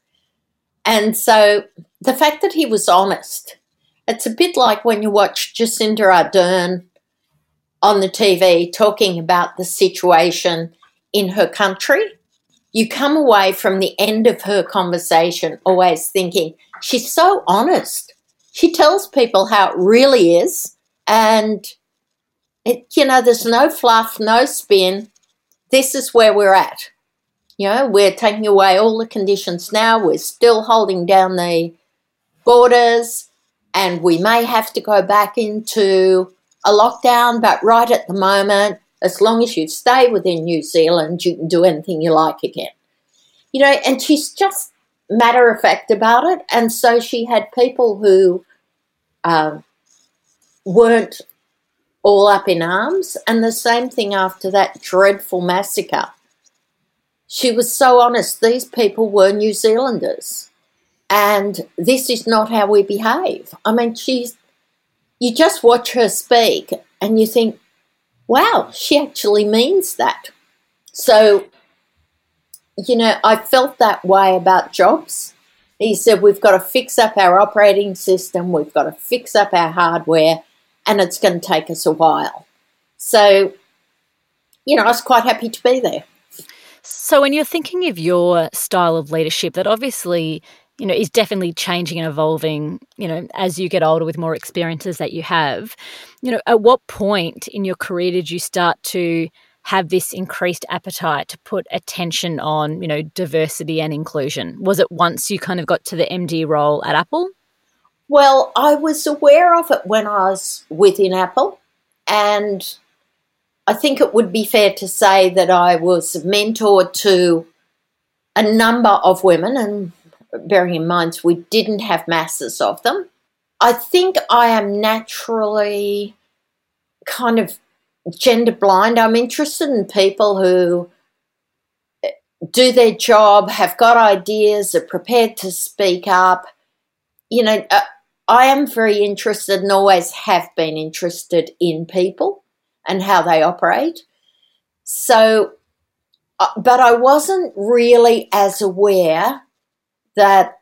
[SPEAKER 1] And so the fact that he was honest it's a bit like when you watch Jacinda Ardern on the TV talking about the situation in her country. You come away from the end of her conversation always thinking, she's so honest. She tells people how it really is. And, it, you know, there's no fluff, no spin. This is where we're at. You know, we're taking away all the conditions now. We're still holding down the borders and we may have to go back into a lockdown, but right at the moment, as long as you stay within New Zealand, you can do anything you like again. You know, and she's just matter of fact about it. And so she had people who um, weren't all up in arms. And the same thing after that dreadful massacre. She was so honest, these people were New Zealanders. And this is not how we behave. I mean, she's, you just watch her speak and you think, wow, she actually means that. So, you know, I felt that way about Jobs. He said, we've got to fix up our operating system, we've got to fix up our hardware, and it's going to take us a while. So, you know, I was quite happy to be there.
[SPEAKER 2] So, when you're thinking of your style of leadership, that obviously you know, is definitely changing and evolving, you know, as you get older with more experiences that you have. You know, at what point in your career did you start to have this increased appetite to put attention on, you know, diversity and inclusion? Was it once you kind of got to the MD role at Apple?
[SPEAKER 1] Well, I was aware of it when I was within Apple, and I think it would be fair to say that I was mentored to a number of women, and bearing in mind we didn't have masses of them. I think I am naturally kind of gender blind. I'm interested in people who do their job, have got ideas, are prepared to speak up. You know, uh, I am very interested and always have been interested in people and how they operate. So, uh, but I wasn't really as aware that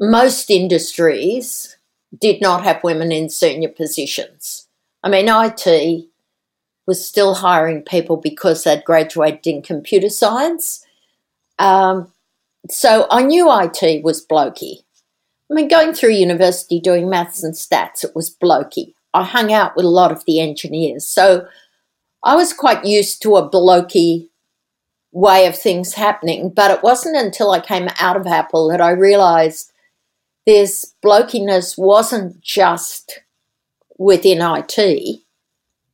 [SPEAKER 1] most industries did not have women in senior positions. I mean, IT was still hiring people because they'd graduated in computer science. Um, so I knew IT was blokey. I mean, going through university doing maths and stats, it was blokey. I hung out with a lot of the engineers. So I was quite used to a blokey way of things happening. But it wasn't until I came out of Apple that I realized this blokiness wasn't just within IT,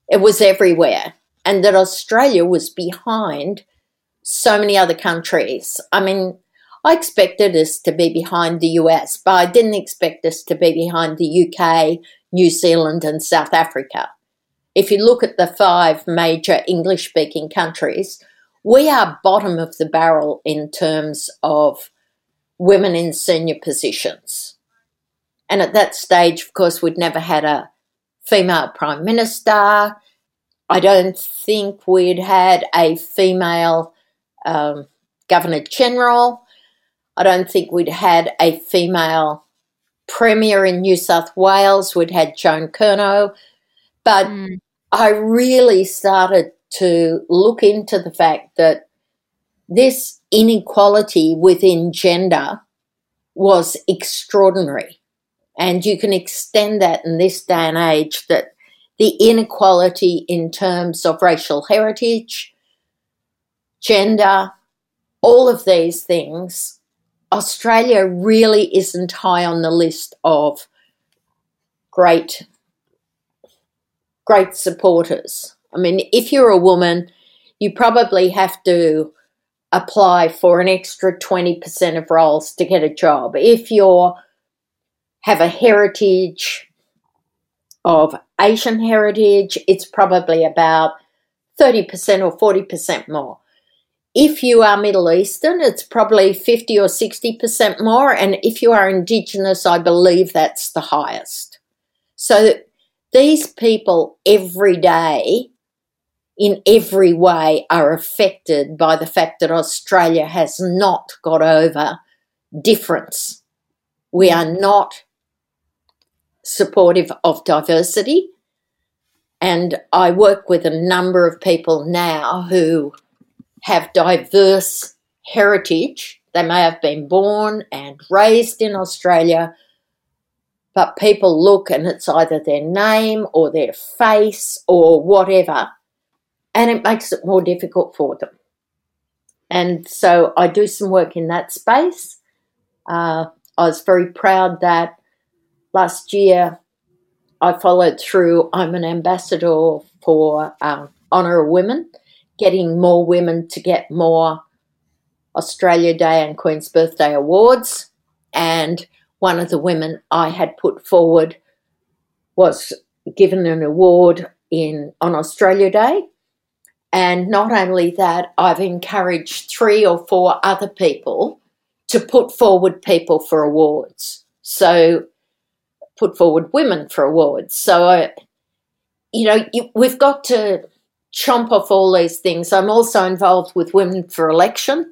[SPEAKER 1] it was everywhere. And that Australia was behind so many other countries. I mean, I expected us to be behind the US, but I didn't expect us to be behind the UK, New Zealand, and South Africa. If you look at the five major English speaking countries, we are bottom of the barrel in terms of women in senior positions. And at that stage, of course, we'd never had a female prime minister. I don't think we'd had a female um, governor general. I don't think we'd had a female premier in New South Wales. We'd had Joan Kirner. But mm. I really started to look into the fact that this inequality within gender was extraordinary. And you can extend that in this day and age that the inequality in terms of racial heritage, gender, all of these things, Australia really isn't high on the list of great great supporters. I mean, if you're a woman, you probably have to apply for an extra 20% of roles to get a job. If you have a heritage of Asian heritage, it's probably about 30% or 40% more. If you are Middle Eastern, it's probably 50 or 60% more. And if you are Indigenous, I believe that's the highest. So these people every day in every way are affected by the fact that Australia has not got over difference. We are not supportive of diversity. And I work with a number of people now who have diverse heritage. They may have been born and raised in Australia, but people look and it's either their name or their face or whatever and it makes it more difficult for them. And so I do some work in that space. Uh, I was very proud that last year I followed through. I'm an ambassador for uh, Honour of Women, getting more women to get more Australia Day and Queen's Birthday awards. And one of the women I had put forward was given an award in on Australia Day and not only that, I've encouraged three or four other people to put forward people for awards. So, put forward women for awards. So, uh, you know, you, we've got to chomp off all these things. I'm also involved with Women for Election,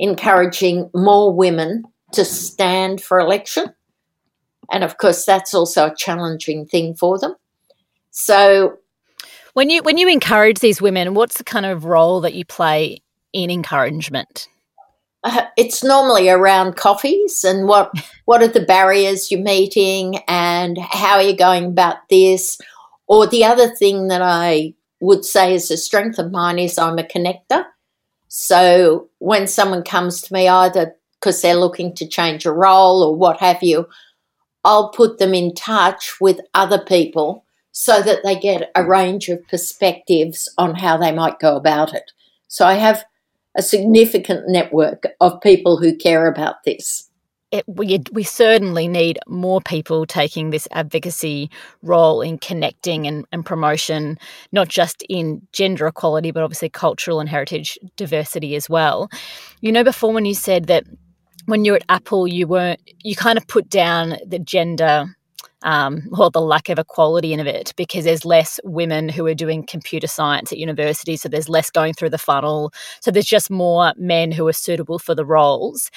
[SPEAKER 1] encouraging more women to stand for election. And of course, that's also a challenging thing for them. So,
[SPEAKER 2] when you when you encourage these women, what's the kind of role that you play in encouragement?
[SPEAKER 1] Uh, it's normally around coffees and what what are the barriers you're meeting and how are you going about this. Or the other thing that I would say is a strength of mine is I'm a connector. So when someone comes to me, either because they're looking to change a role or what have you, I'll put them in touch with other people so that they get a range of perspectives on how they might go about it. So I have a significant network of people who care about this.
[SPEAKER 2] it, we, we certainly need more people taking this advocacy role in connecting and, and promotion, not just in gender equality, but obviously cultural and heritage diversity as well. You know, before when you said that when you're at Apple, you weren't, you kind of put down the gender um, or the lack of equality in it because there's less women who are doing computer science at university, so there's less going through the funnel. So there's just more men who are suitable for the roles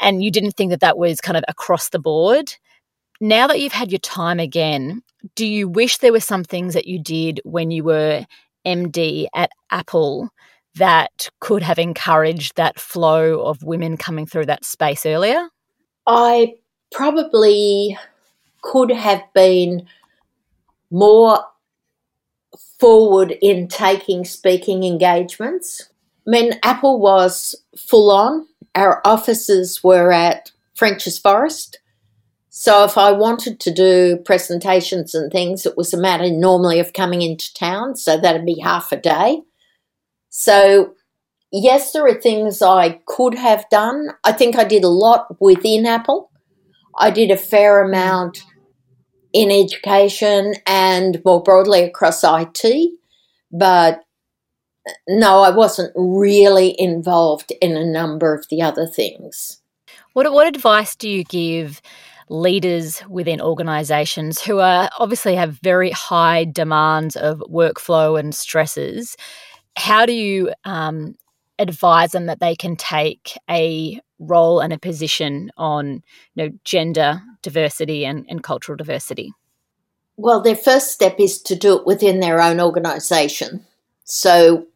[SPEAKER 2] and you didn't think that that was kind of across the board. Now that you've had your time again, do you wish there were some things that you did when you were MD at Apple that could have encouraged that flow of women coming through that space earlier?
[SPEAKER 1] I probably could have been more forward in taking speaking engagements. I mean, Apple was full on our offices were at Frenchs Forest. So if I wanted to do presentations and things, it was a matter normally of coming into town. So that'd be half a day. So yes, there are things I could have done. I think I did a lot within Apple. I did a fair amount in education and more broadly across IT. But no, I wasn't really involved in a number of the other things.
[SPEAKER 2] What, what advice do you give leaders within organizations who are obviously have very high demands of workflow and stresses? How do you um, advise them that they can take a role and a position on you know, gender diversity and, and cultural diversity?
[SPEAKER 1] Well, their first step is to do it within their own organization. So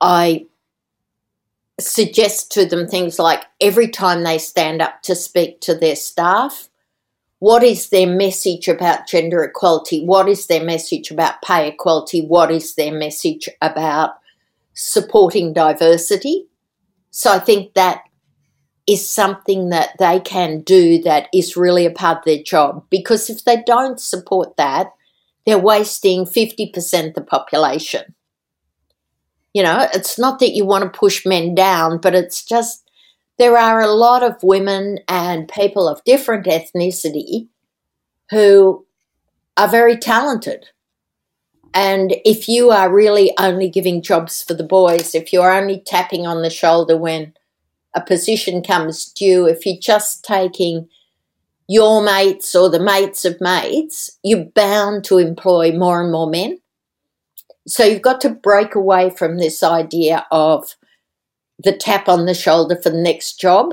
[SPEAKER 1] I suggest to them things like every time they stand up to speak to their staff, what is their message about gender equality? What is their message about pay equality? What is their message about supporting diversity? So I think that is something that they can do that is really a part of their job. Because if they don't support that, they're wasting 50% of the population. You know, it's not that you want to push men down, but it's just there are a lot of women and people of different ethnicity who are very talented. And if you are really only giving jobs for the boys, if you're only tapping on the shoulder when a position comes due, if you're just taking your mates or the mates of mates, you're bound to employ more and more men. So you've got to break away from this idea of the tap on the shoulder for the next job.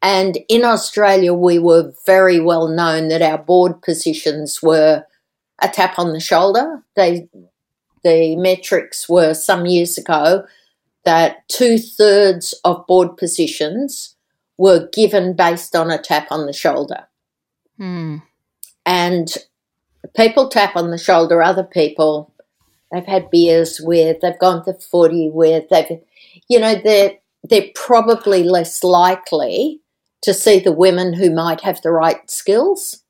[SPEAKER 1] And in Australia, we were very well known that our board positions were a tap on the shoulder. They, the metrics were some years ago that two thirds of board positions were given based on a tap on the shoulder.
[SPEAKER 2] Hmm.
[SPEAKER 1] And people tap on the shoulder other people they've had beers with, they've gone to footy with, they've, you know, they're, they're probably less likely to see the women who might have the right skills.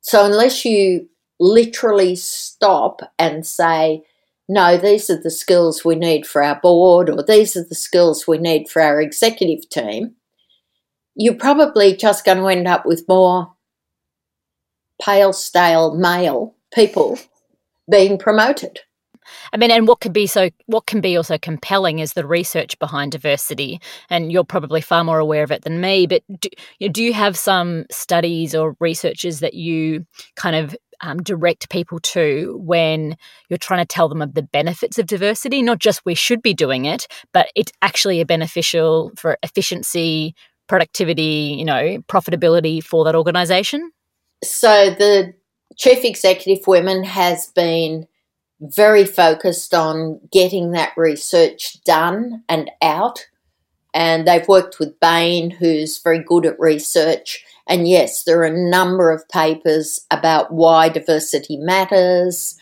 [SPEAKER 1] So unless you literally stop and say, no, these are the skills we need for our board, or these are the skills we need for our executive team, you're probably just going to end up with more pale, stale male people being promoted.
[SPEAKER 2] I mean, and what could be so what can be also compelling is the research behind diversity, and you're probably far more aware of it than me. But do, do you have some studies or researchers that you kind of um, direct people to when you're trying to tell them of the benefits of diversity? Not just we should be doing it, but it's actually a beneficial for efficiency, productivity, you know, profitability for that organisation.
[SPEAKER 1] So the Chief Executive Women has been very focused on getting that research done and out. And they've worked with Bain, who's very good at research. And yes, there are a number of papers about why diversity matters.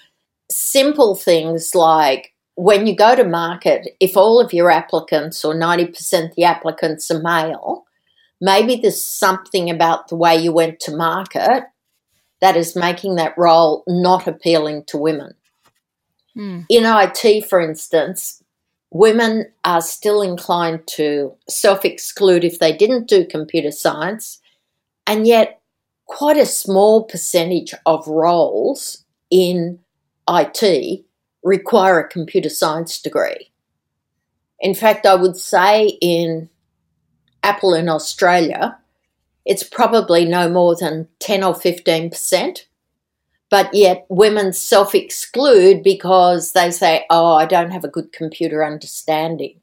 [SPEAKER 1] Simple things like when you go to market, if all of your applicants or 90% of the applicants are male, maybe there's something about the way you went to market that is making that role not appealing to women.
[SPEAKER 2] Mm.
[SPEAKER 1] In IT, for instance, women are still inclined to self exclude if they didn't do computer science, and yet quite a small percentage of roles in IT require a computer science degree. In fact, I would say in Apple in Australia, it's probably no more than 10 or 15%. But yet women self exclude because they say, oh, I don't have a good computer understanding.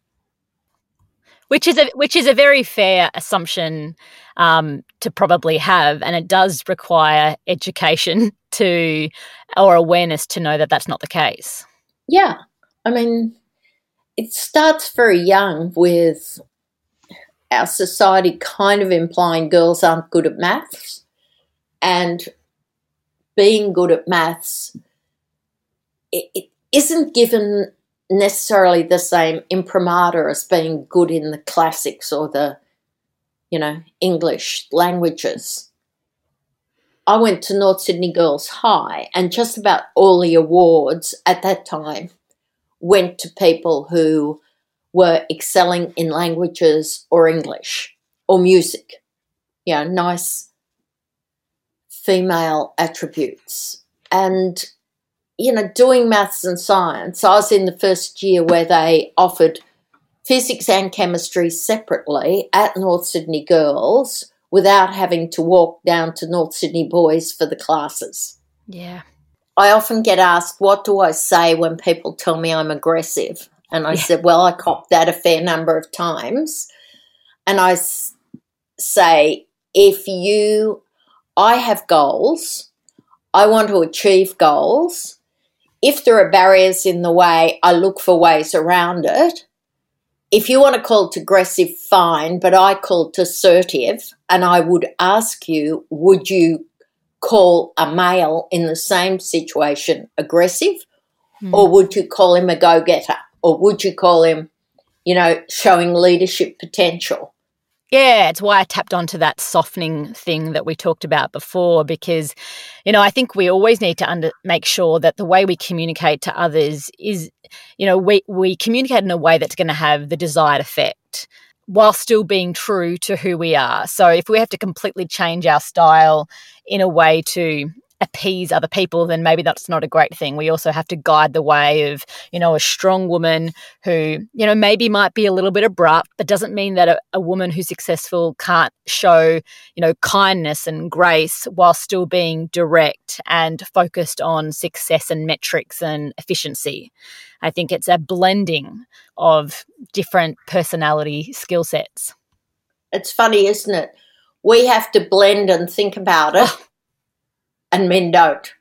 [SPEAKER 2] Which is a which is a very fair assumption um, to probably have, and it does require education to or awareness to know that that's not the case.
[SPEAKER 1] Yeah, I mean, it starts very young with our society kind of implying girls aren't good at maths and being good at maths it, it isn't given necessarily the same imprimatur as being good in the classics or the you know english languages i went to north sydney girls high and just about all the awards at that time went to people who were excelling in languages or English or music. You know, nice female attributes. And, you know, doing maths and science, I was in the first year where they offered physics and chemistry separately at North Sydney Girls without having to walk down to North Sydney Boys for the classes.
[SPEAKER 2] Yeah.
[SPEAKER 1] I often get asked, what do I say when people tell me I'm aggressive? And I yeah. said, Well, I copped that a fair number of times. And I s- say, If you, I have goals, I want to achieve goals. If there are barriers in the way, I look for ways around it. If you want to call it aggressive, fine, but I call it assertive. And I would ask you, would you call a male in the same situation aggressive? Mm. Or would you call him a go getter? or would you call him, you know, showing leadership potential?
[SPEAKER 2] Yeah, it's why I tapped onto that softening thing that we talked about before because, you know, I think we always need to under, make sure that the way we communicate to others is, you know, we, we communicate in a way that's going to have the desired effect while still being true to who we are. So if we have to completely change our style in a way to appease other people, then maybe that's not a great thing. We also have to guide the way of, you know, a strong woman who, you know, maybe might be a little bit abrupt, but doesn't mean that a, a woman who's successful can't show, you know, kindness and grace while still being direct and focused on success and metrics and efficiency. I think it's a blending of different personality skill sets.
[SPEAKER 1] It's funny, isn't it? We have to blend and think about it. Oh. And men don't.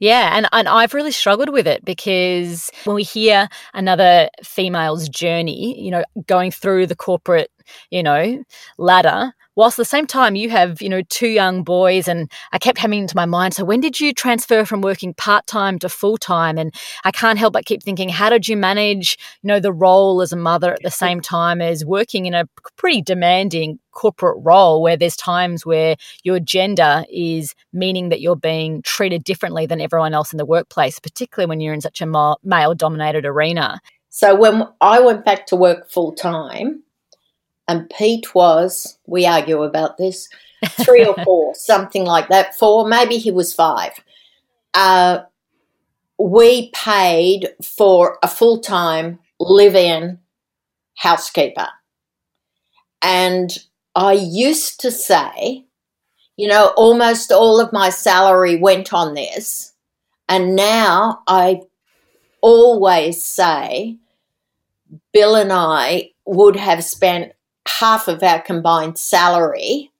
[SPEAKER 2] Yeah, and, and I've really struggled with it because when we hear another female's journey, you know, going through the corporate, you know, ladder, whilst at the same time you have, you know, two young boys and I kept having into my mind, so when did you transfer from working part-time to full-time? And I can't help but keep thinking, how did you manage, you know, the role as a mother at the same time as working in a pretty demanding corporate role where there's times where your gender is meaning that you're being treated differently than everyone else in the workplace, particularly when you're in such a male dominated arena.
[SPEAKER 1] So when I went back to work full time, and Pete was, we argue about this, three or four, something like that, four, maybe he was five. Uh, we paid for a full time live in housekeeper. And I used to say, you know, almost all of my salary went on this. And now I always say, Bill and I would have spent half of our combined salary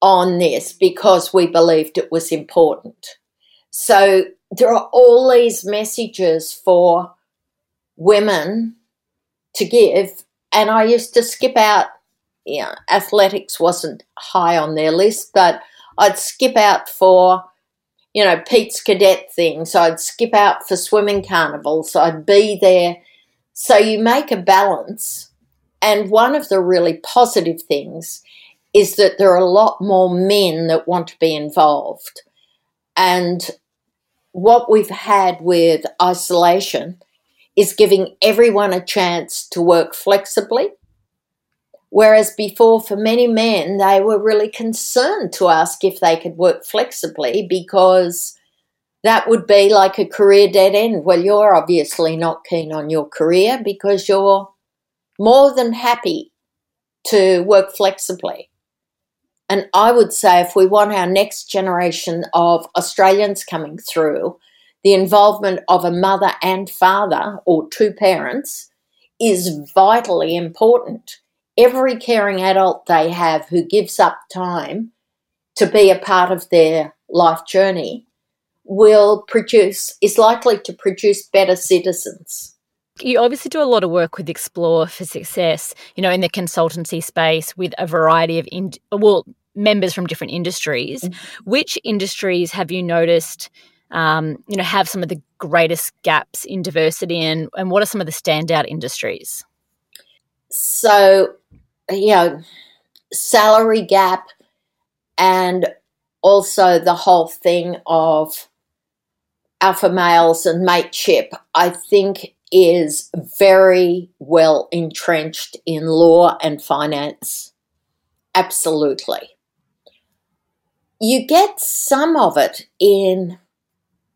[SPEAKER 1] on this because we believed it was important. So there are all these messages for women to give. And I used to skip out, you know, athletics wasn't high on their list, but I'd skip out for, you know, Pete's cadet things. I'd skip out for swimming carnivals. I'd be there. So you make a balance and one of the really positive things is that there are a lot more men that want to be involved. And what we've had with isolation is giving everyone a chance to work flexibly. Whereas before, for many men, they were really concerned to ask if they could work flexibly because that would be like a career dead end. Well, you're obviously not keen on your career because you're more than happy to work flexibly. And I would say if we want our next generation of Australians coming through, the involvement of a mother and father or two parents is vitally important. Every caring adult they have who gives up time to be a part of their life journey will produce, is likely to produce better citizens.
[SPEAKER 2] You obviously do a lot of work with Xplore for Success, you know, in the consultancy space with a variety of, in, well, members from different industries. Mm-hmm. Which industries have you noticed um, you know, have some of the greatest gaps in diversity, and and what are some of the standout industries?
[SPEAKER 1] So, you know, salary gap, and also the whole thing of alpha males and mateship, I think is very well entrenched in law and finance. Absolutely. You get some of it in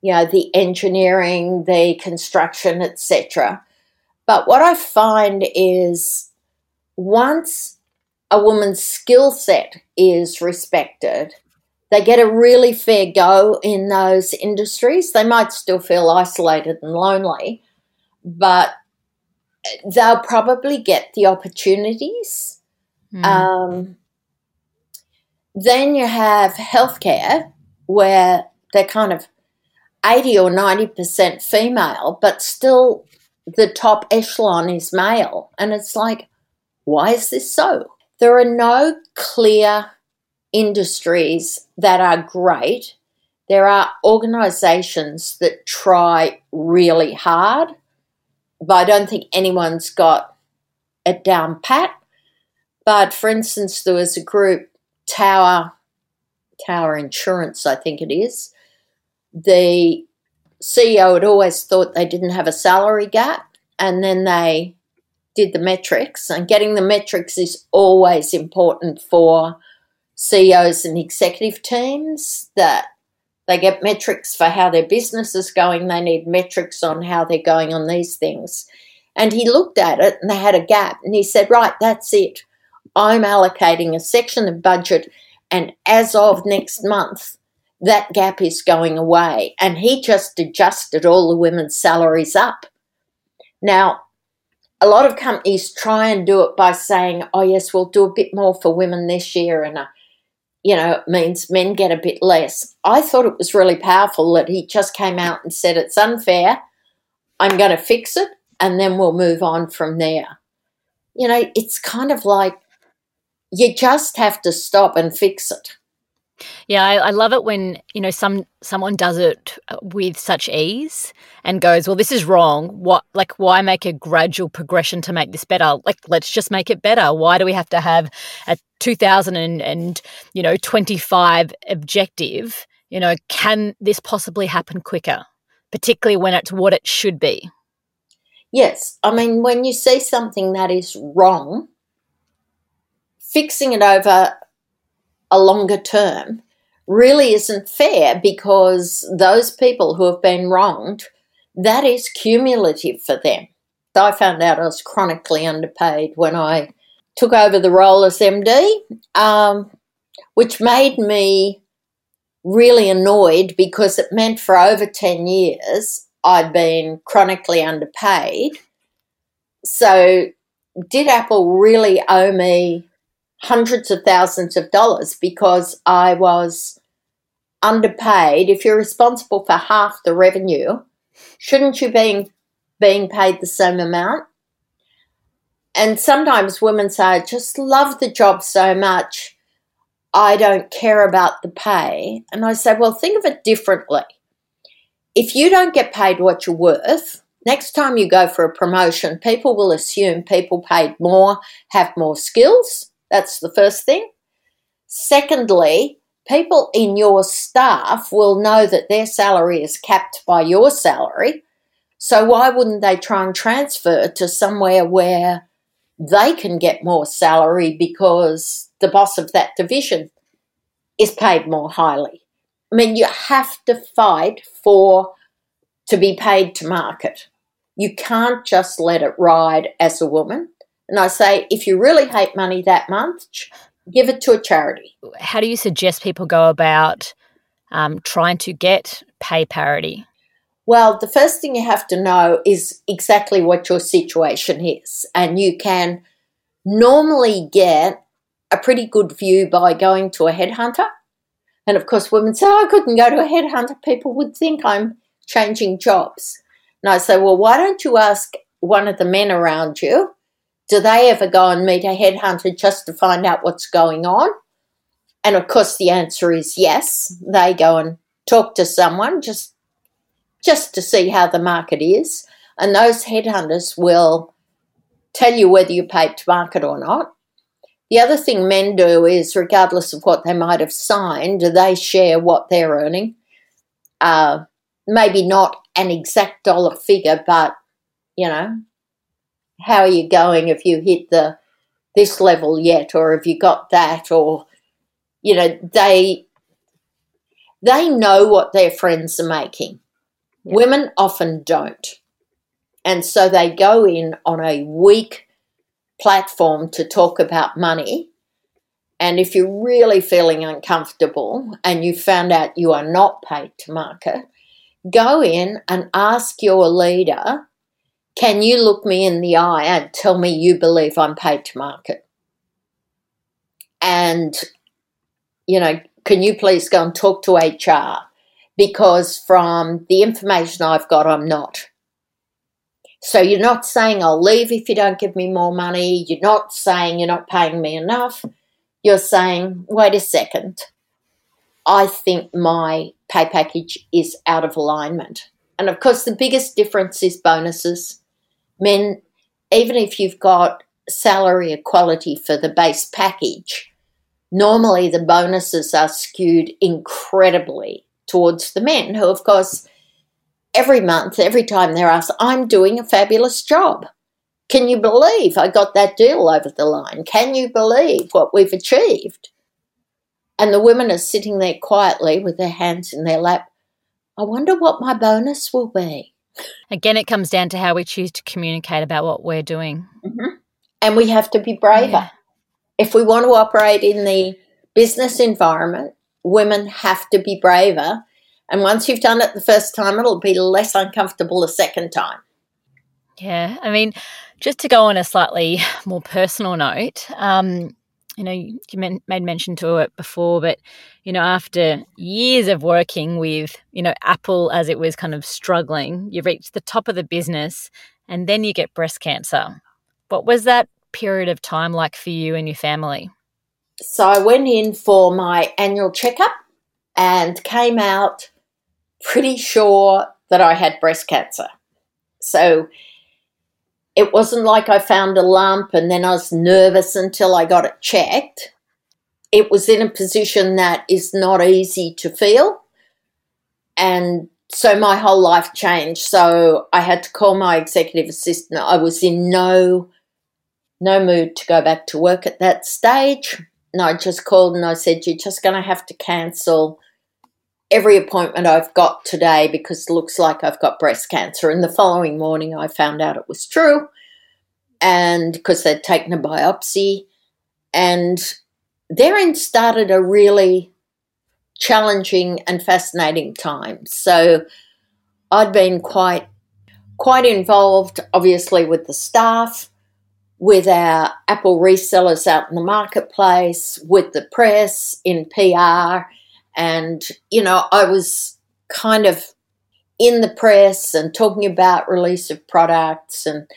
[SPEAKER 1] you know, the engineering, the construction, etc. But what I find is once a woman's skill set is respected, they get a really fair go in those industries. They might still feel isolated and lonely, but they'll probably get the opportunities. Mm. Um, then you have healthcare, where they're kind of 80 or 90% female, but still the top echelon is male. And it's like, why is this so? There are no clear industries that are great. There are organizations that try really hard, but I don't think anyone's got it down pat. But for instance, there was a group, Tower, Tower Insurance, I think it is, the CEO had always thought they didn't have a salary gap, and then they did the metrics. And getting the metrics is always important for CEOs and executive teams that they get metrics for how their business is going, they need metrics on how they're going on these things. And he looked at it and they had a gap, and he said, Right, that's it. I'm allocating a section of budget, and as of next month, that gap is going away. And he just adjusted all the women's salaries up. Now, a lot of companies try and do it by saying, oh, yes, we'll do a bit more for women this year. And, you know, it means men get a bit less. I thought it was really powerful that he just came out and said, it's unfair. I'm going to fix it. And then we'll move on from there. You know, it's kind of like you just have to stop and fix it.
[SPEAKER 2] Yeah, I, I, love it when you know some someone does it with such ease and goes, "Well, this is wrong. What like why make a gradual progression to make this better? Like let's just make it better. Why do we have to have a 2000 and, and you know 25 objective? You know, can this possibly happen quicker, particularly when it's what it should be?"
[SPEAKER 1] Yes, I mean when you see something that is wrong, fixing it over a longer term really isn't fair because those people who have been wronged, that is cumulative for them. I found out I was chronically underpaid when I took over the role as MD, um, which made me really annoyed because it meant for over 10 years I'd been chronically underpaid. So, did Apple really owe me hundreds of thousands of dollars because I was underpaid. If you're responsible for half the revenue, shouldn't you be being paid the same amount? And sometimes women say, I just love the job so much, I don't care about the pay. And I say, well, think of it differently. If you don't get paid what you're worth, next time you go for a promotion, people will assume people paid more, have more skills, that's the first thing. Secondly, people in your staff will know that their salary is capped by your salary. So why wouldn't they try and transfer to somewhere where they can get more salary because the boss of that division is paid more highly? I mean, you have to fight for to be paid to market. You can't just let it ride as a woman. And I say, if you really hate money that much, give it to a charity.
[SPEAKER 2] How do you suggest people go about um, trying to get pay parity?
[SPEAKER 1] Well, the first thing you have to know is exactly what your situation is. And you can normally get a pretty good view by going to a headhunter. And of course, women say, oh, I couldn't go to a headhunter. People would think I'm changing jobs. And I say, well, why don't you ask one of the men around you? Do they ever go and meet a headhunter just to find out what's going on? And of course, the answer is yes. They go and talk to someone just just to see how the market is. And those headhunters will tell you whether you're paid to market or not. The other thing men do is, regardless of what they might have signed, do they share what they're earning. Uh, maybe not an exact dollar figure, but you know, how are you going? If you hit the this level yet, or have you got that, or you know, they they know what their friends are making. Women often don't. And so they go in on a weak platform to talk about money. And if you're really feeling uncomfortable and you found out you are not paid to market, go in and ask your leader, can you look me in the eye and tell me you believe I'm paid to market? And, you know, can you please go and talk to HR? because from the information I've got, I'm not. So you're not saying I'll leave if you don't give me more money. You're not saying you're not paying me enough. You're saying, wait a second, I think my pay package is out of alignment. And of course, the biggest difference is bonuses. Men, even if you've got salary equality for the base package, normally the bonuses are skewed incredibly towards the men, who, of course, every month, every time they're asked, I'm doing a fabulous job. Can you believe I got that deal over the line? Can you believe what we've achieved? And the women are sitting there quietly with their hands in their lap. I wonder what my bonus will be.
[SPEAKER 2] Again, it comes down to how we choose to communicate about what we're doing.
[SPEAKER 1] Mm-hmm. And we have to be braver. Yeah. If we want to operate in the business environment, women have to be braver. And once you've done it the first time, it'll be less uncomfortable the second time.
[SPEAKER 2] Yeah. I mean, just to go on a slightly more personal note, um, you know, you made mention to it before, but, you know, after years of working with, you know, Apple as it was kind of struggling, you reach the top of the business and then you get breast cancer. What was that period of time like for you and your family?
[SPEAKER 1] So I went in for my annual checkup and came out pretty sure that I had breast cancer. So it wasn't like I found a lump and then I was nervous until I got it checked. It was in a position that is not easy to feel. And so my whole life changed. So I had to call my executive assistant. I was in no no mood to go back to work at that stage. And I just called and I said, You're just going to have to cancel every appointment I've got today because it looks like I've got breast cancer. And the following morning, I found out it was true. And because they'd taken a biopsy. And therein started a really challenging and fascinating time. So I'd been quite quite involved obviously with the staff with our Apple resellers out in the marketplace, with the press, in PR. And, you know, I was kind of in the press and talking about release of products and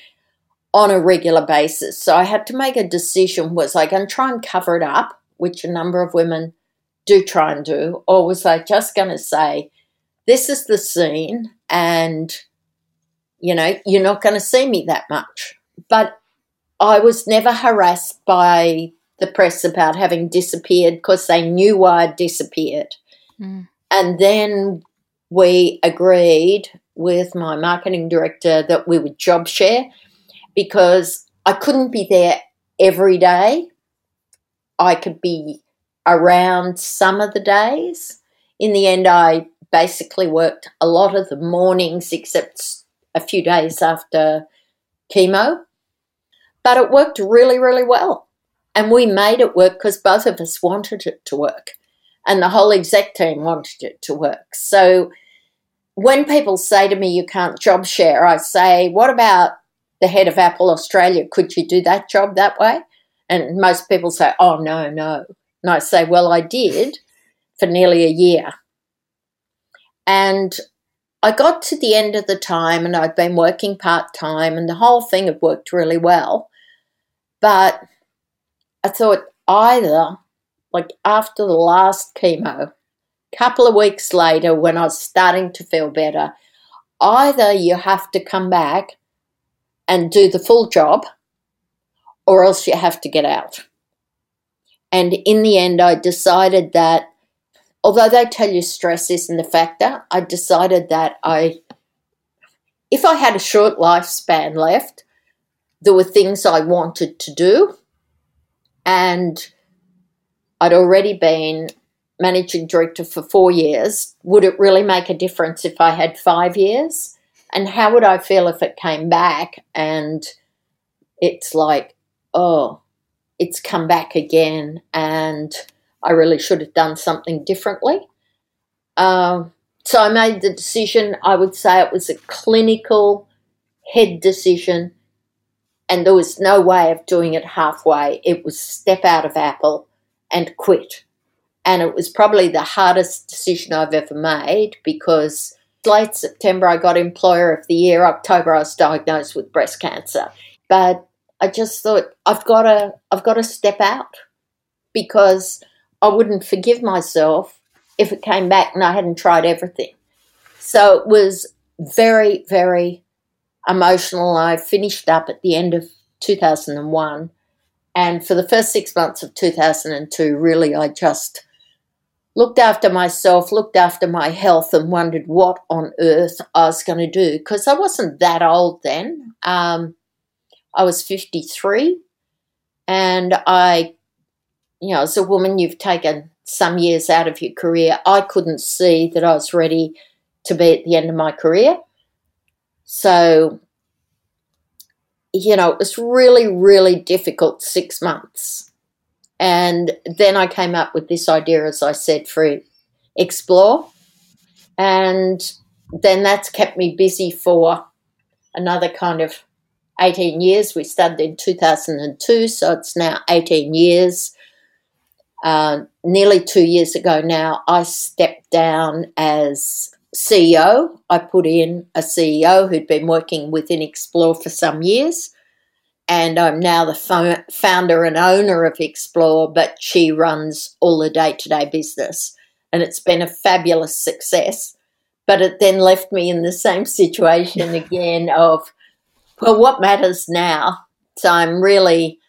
[SPEAKER 1] on a regular basis. So I had to make a decision was I going to try and cover it up, which a number of women do try and do, or was I just going to say, this is the scene and, you know, you're not going to see me that much. But I was never harassed by the press about having disappeared because they knew I'd disappeared. Mm. And then we agreed with my marketing director that we would job share because I couldn't be there every day. I could be around some of the days. In the end, I basically worked a lot of the mornings except a few days after chemo. But it worked really, really well. And we made it work because both of us wanted it to work. And the whole exec team wanted it to work. So when people say to me, you can't job share, I say, what about the head of Apple Australia? Could you do that job that way? And most people say, oh, no, no. And I say, well, I did for nearly a year. And I got to the end of the time and I'd been working part time and the whole thing had worked really well. But I thought either, like after the last chemo, a couple of weeks later when I was starting to feel better, either you have to come back and do the full job or else you have to get out. And in the end, I decided that although they tell you stress isn't a factor, I decided that I, if I had a short lifespan left, there were things I wanted to do. And I'd already been managing director for four years. Would it really make a difference if I had five years? And how would I feel if it came back and it's like, oh, it's come back again and I really should have done something differently. Um, so I made the decision. I would say it was a clinical head decision, and there was no way of doing it halfway. It was step out of Apple and quit. And it was probably the hardest decision I've ever made because late September I got Employer of the Year, October I was diagnosed with breast cancer. But I just thought I've got to I've got to step out because I wouldn't forgive myself if it came back and I hadn't tried everything. So it was very very emotional. I finished up at the end of 2001 and for the first 6 months of 2002 really I just looked after myself, looked after my health, and wondered what on earth I was going to do because I wasn't that old then. Um, I was 53 and I, you know, as a woman, you've taken some years out of your career. I couldn't see that I was ready to be at the end of my career. So, you know, it was really, really difficult six months. And then I came up with this idea, as I said, for Xplore. And then that's kept me busy for another kind of 18 years. We started in 2002, so it's now 18 years. Uh, nearly two years ago now, I stepped down as CEO. I put in a CEO who'd been working within Xplore for some years, and I'm now the founder and owner of Xplore, but she runs all the day to day business. And it's been a fabulous success. But it then left me in the same situation again of well, what matters now? So I'm really,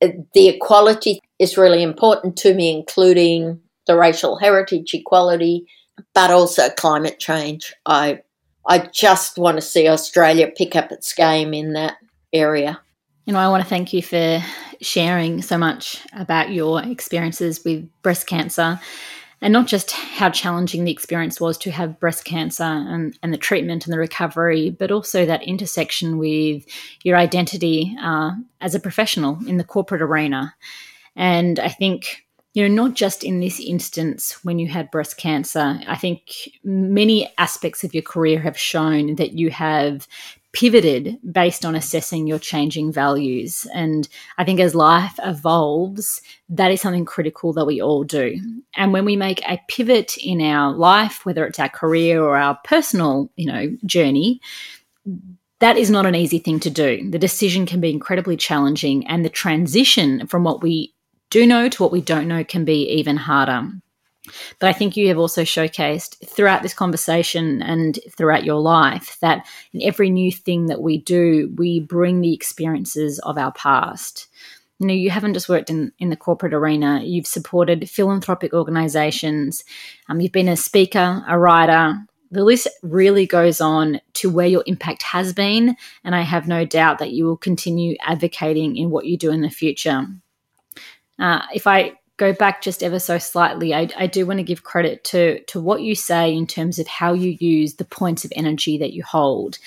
[SPEAKER 1] the equality is really important to me, including the racial heritage equality, but also climate change. I, I just want to see Australia pick up its game in that area.
[SPEAKER 2] You know, I want to thank you for sharing so much about your experiences with breast cancer and not just how challenging the experience was to have breast cancer and, and the treatment and the recovery, but also that intersection with your identity uh, as a professional in the corporate arena. And I think, you know, not just in this instance when you had breast cancer, I think many aspects of your career have shown that you have pivoted based on assessing your changing values. And I think as life evolves, that is something critical that we all do. And when we make a pivot in our life, whether it's our career or our personal, you know, journey, that is not an easy thing to do. The decision can be incredibly challenging, and the transition from what we do know to what we don't know can be even harder. But I think you have also showcased throughout this conversation and throughout your life that in every new thing that we do, we bring the experiences of our past. You know, you haven't just worked in, in the corporate arena, you've supported philanthropic organizations, um, you've been a speaker, a writer, the list really goes on to where your impact has been, and I have no doubt that you will continue advocating in what you do in the future. Uh, if I go back just ever so slightly, I, I do want to give credit to to what you say in terms of how you use the points of energy that you hold,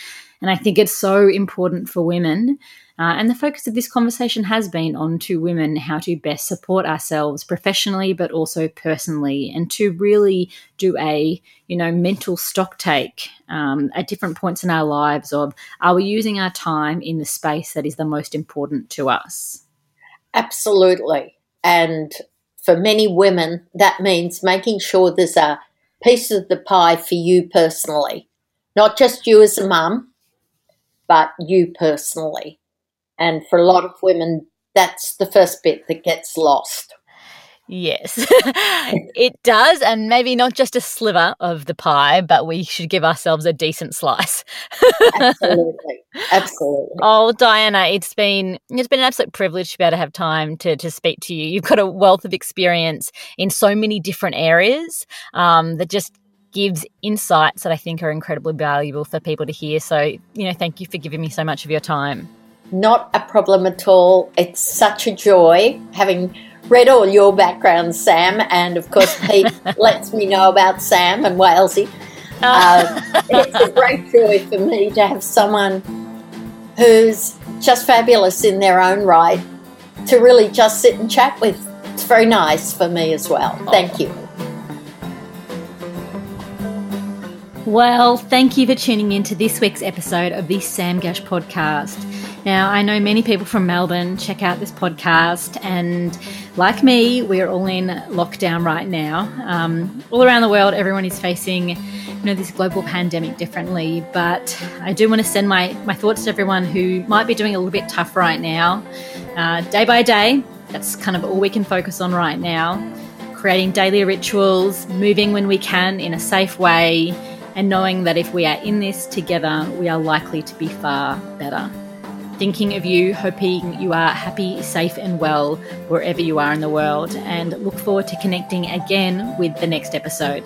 [SPEAKER 2] and I think it's so important for women uh, and the focus of this conversation has been on to women how to best support ourselves professionally, but also personally, and to really do a you know mental stock take um, at different points in our lives of are we using our time in the space that is the most important to us?
[SPEAKER 1] Absolutely, and for many women, that means making sure there's a piece of the pie for you personally, not just you as a mum, but you personally. And for a lot of women, that's the first bit that gets lost.
[SPEAKER 2] Yes, it does. And maybe not just a sliver of the pie, but we should give ourselves a decent slice.
[SPEAKER 1] Absolutely. Absolutely.
[SPEAKER 2] Oh, Diana, it's been it's been an absolute privilege to be able to have time to, to speak to you. You've got a wealth of experience in so many different areas um, that just gives insights that I think are incredibly valuable for people to hear. So, you know, thank you for giving me so much of your time.
[SPEAKER 1] Not a problem at all. It's such a joy having read all your background, Sam, and of course, Pete lets me know about Sam and Walesy. Uh, it's a great joy for me to have someone who's just fabulous in their own right to really just sit and chat with. It's very nice for me as well. Thank you.
[SPEAKER 2] Well, thank you for tuning in to this week's episode of the Sam Gash podcast. Now, I know many people from Melbourne check out this podcast, and like me, we are all in lockdown right now. Um, all around the world, everyone is facing you know this global pandemic differently. But I do want to send my my thoughts to everyone who might be doing a little bit tough right now. Uh, day by day, that's kind of all we can focus on right now. Creating daily rituals, moving when we can in a safe way, and knowing that if we are in this together, we are likely to be far better thinking of you, hoping you are happy, safe, and well wherever you are in the world, and look forward to connecting again with the next episode.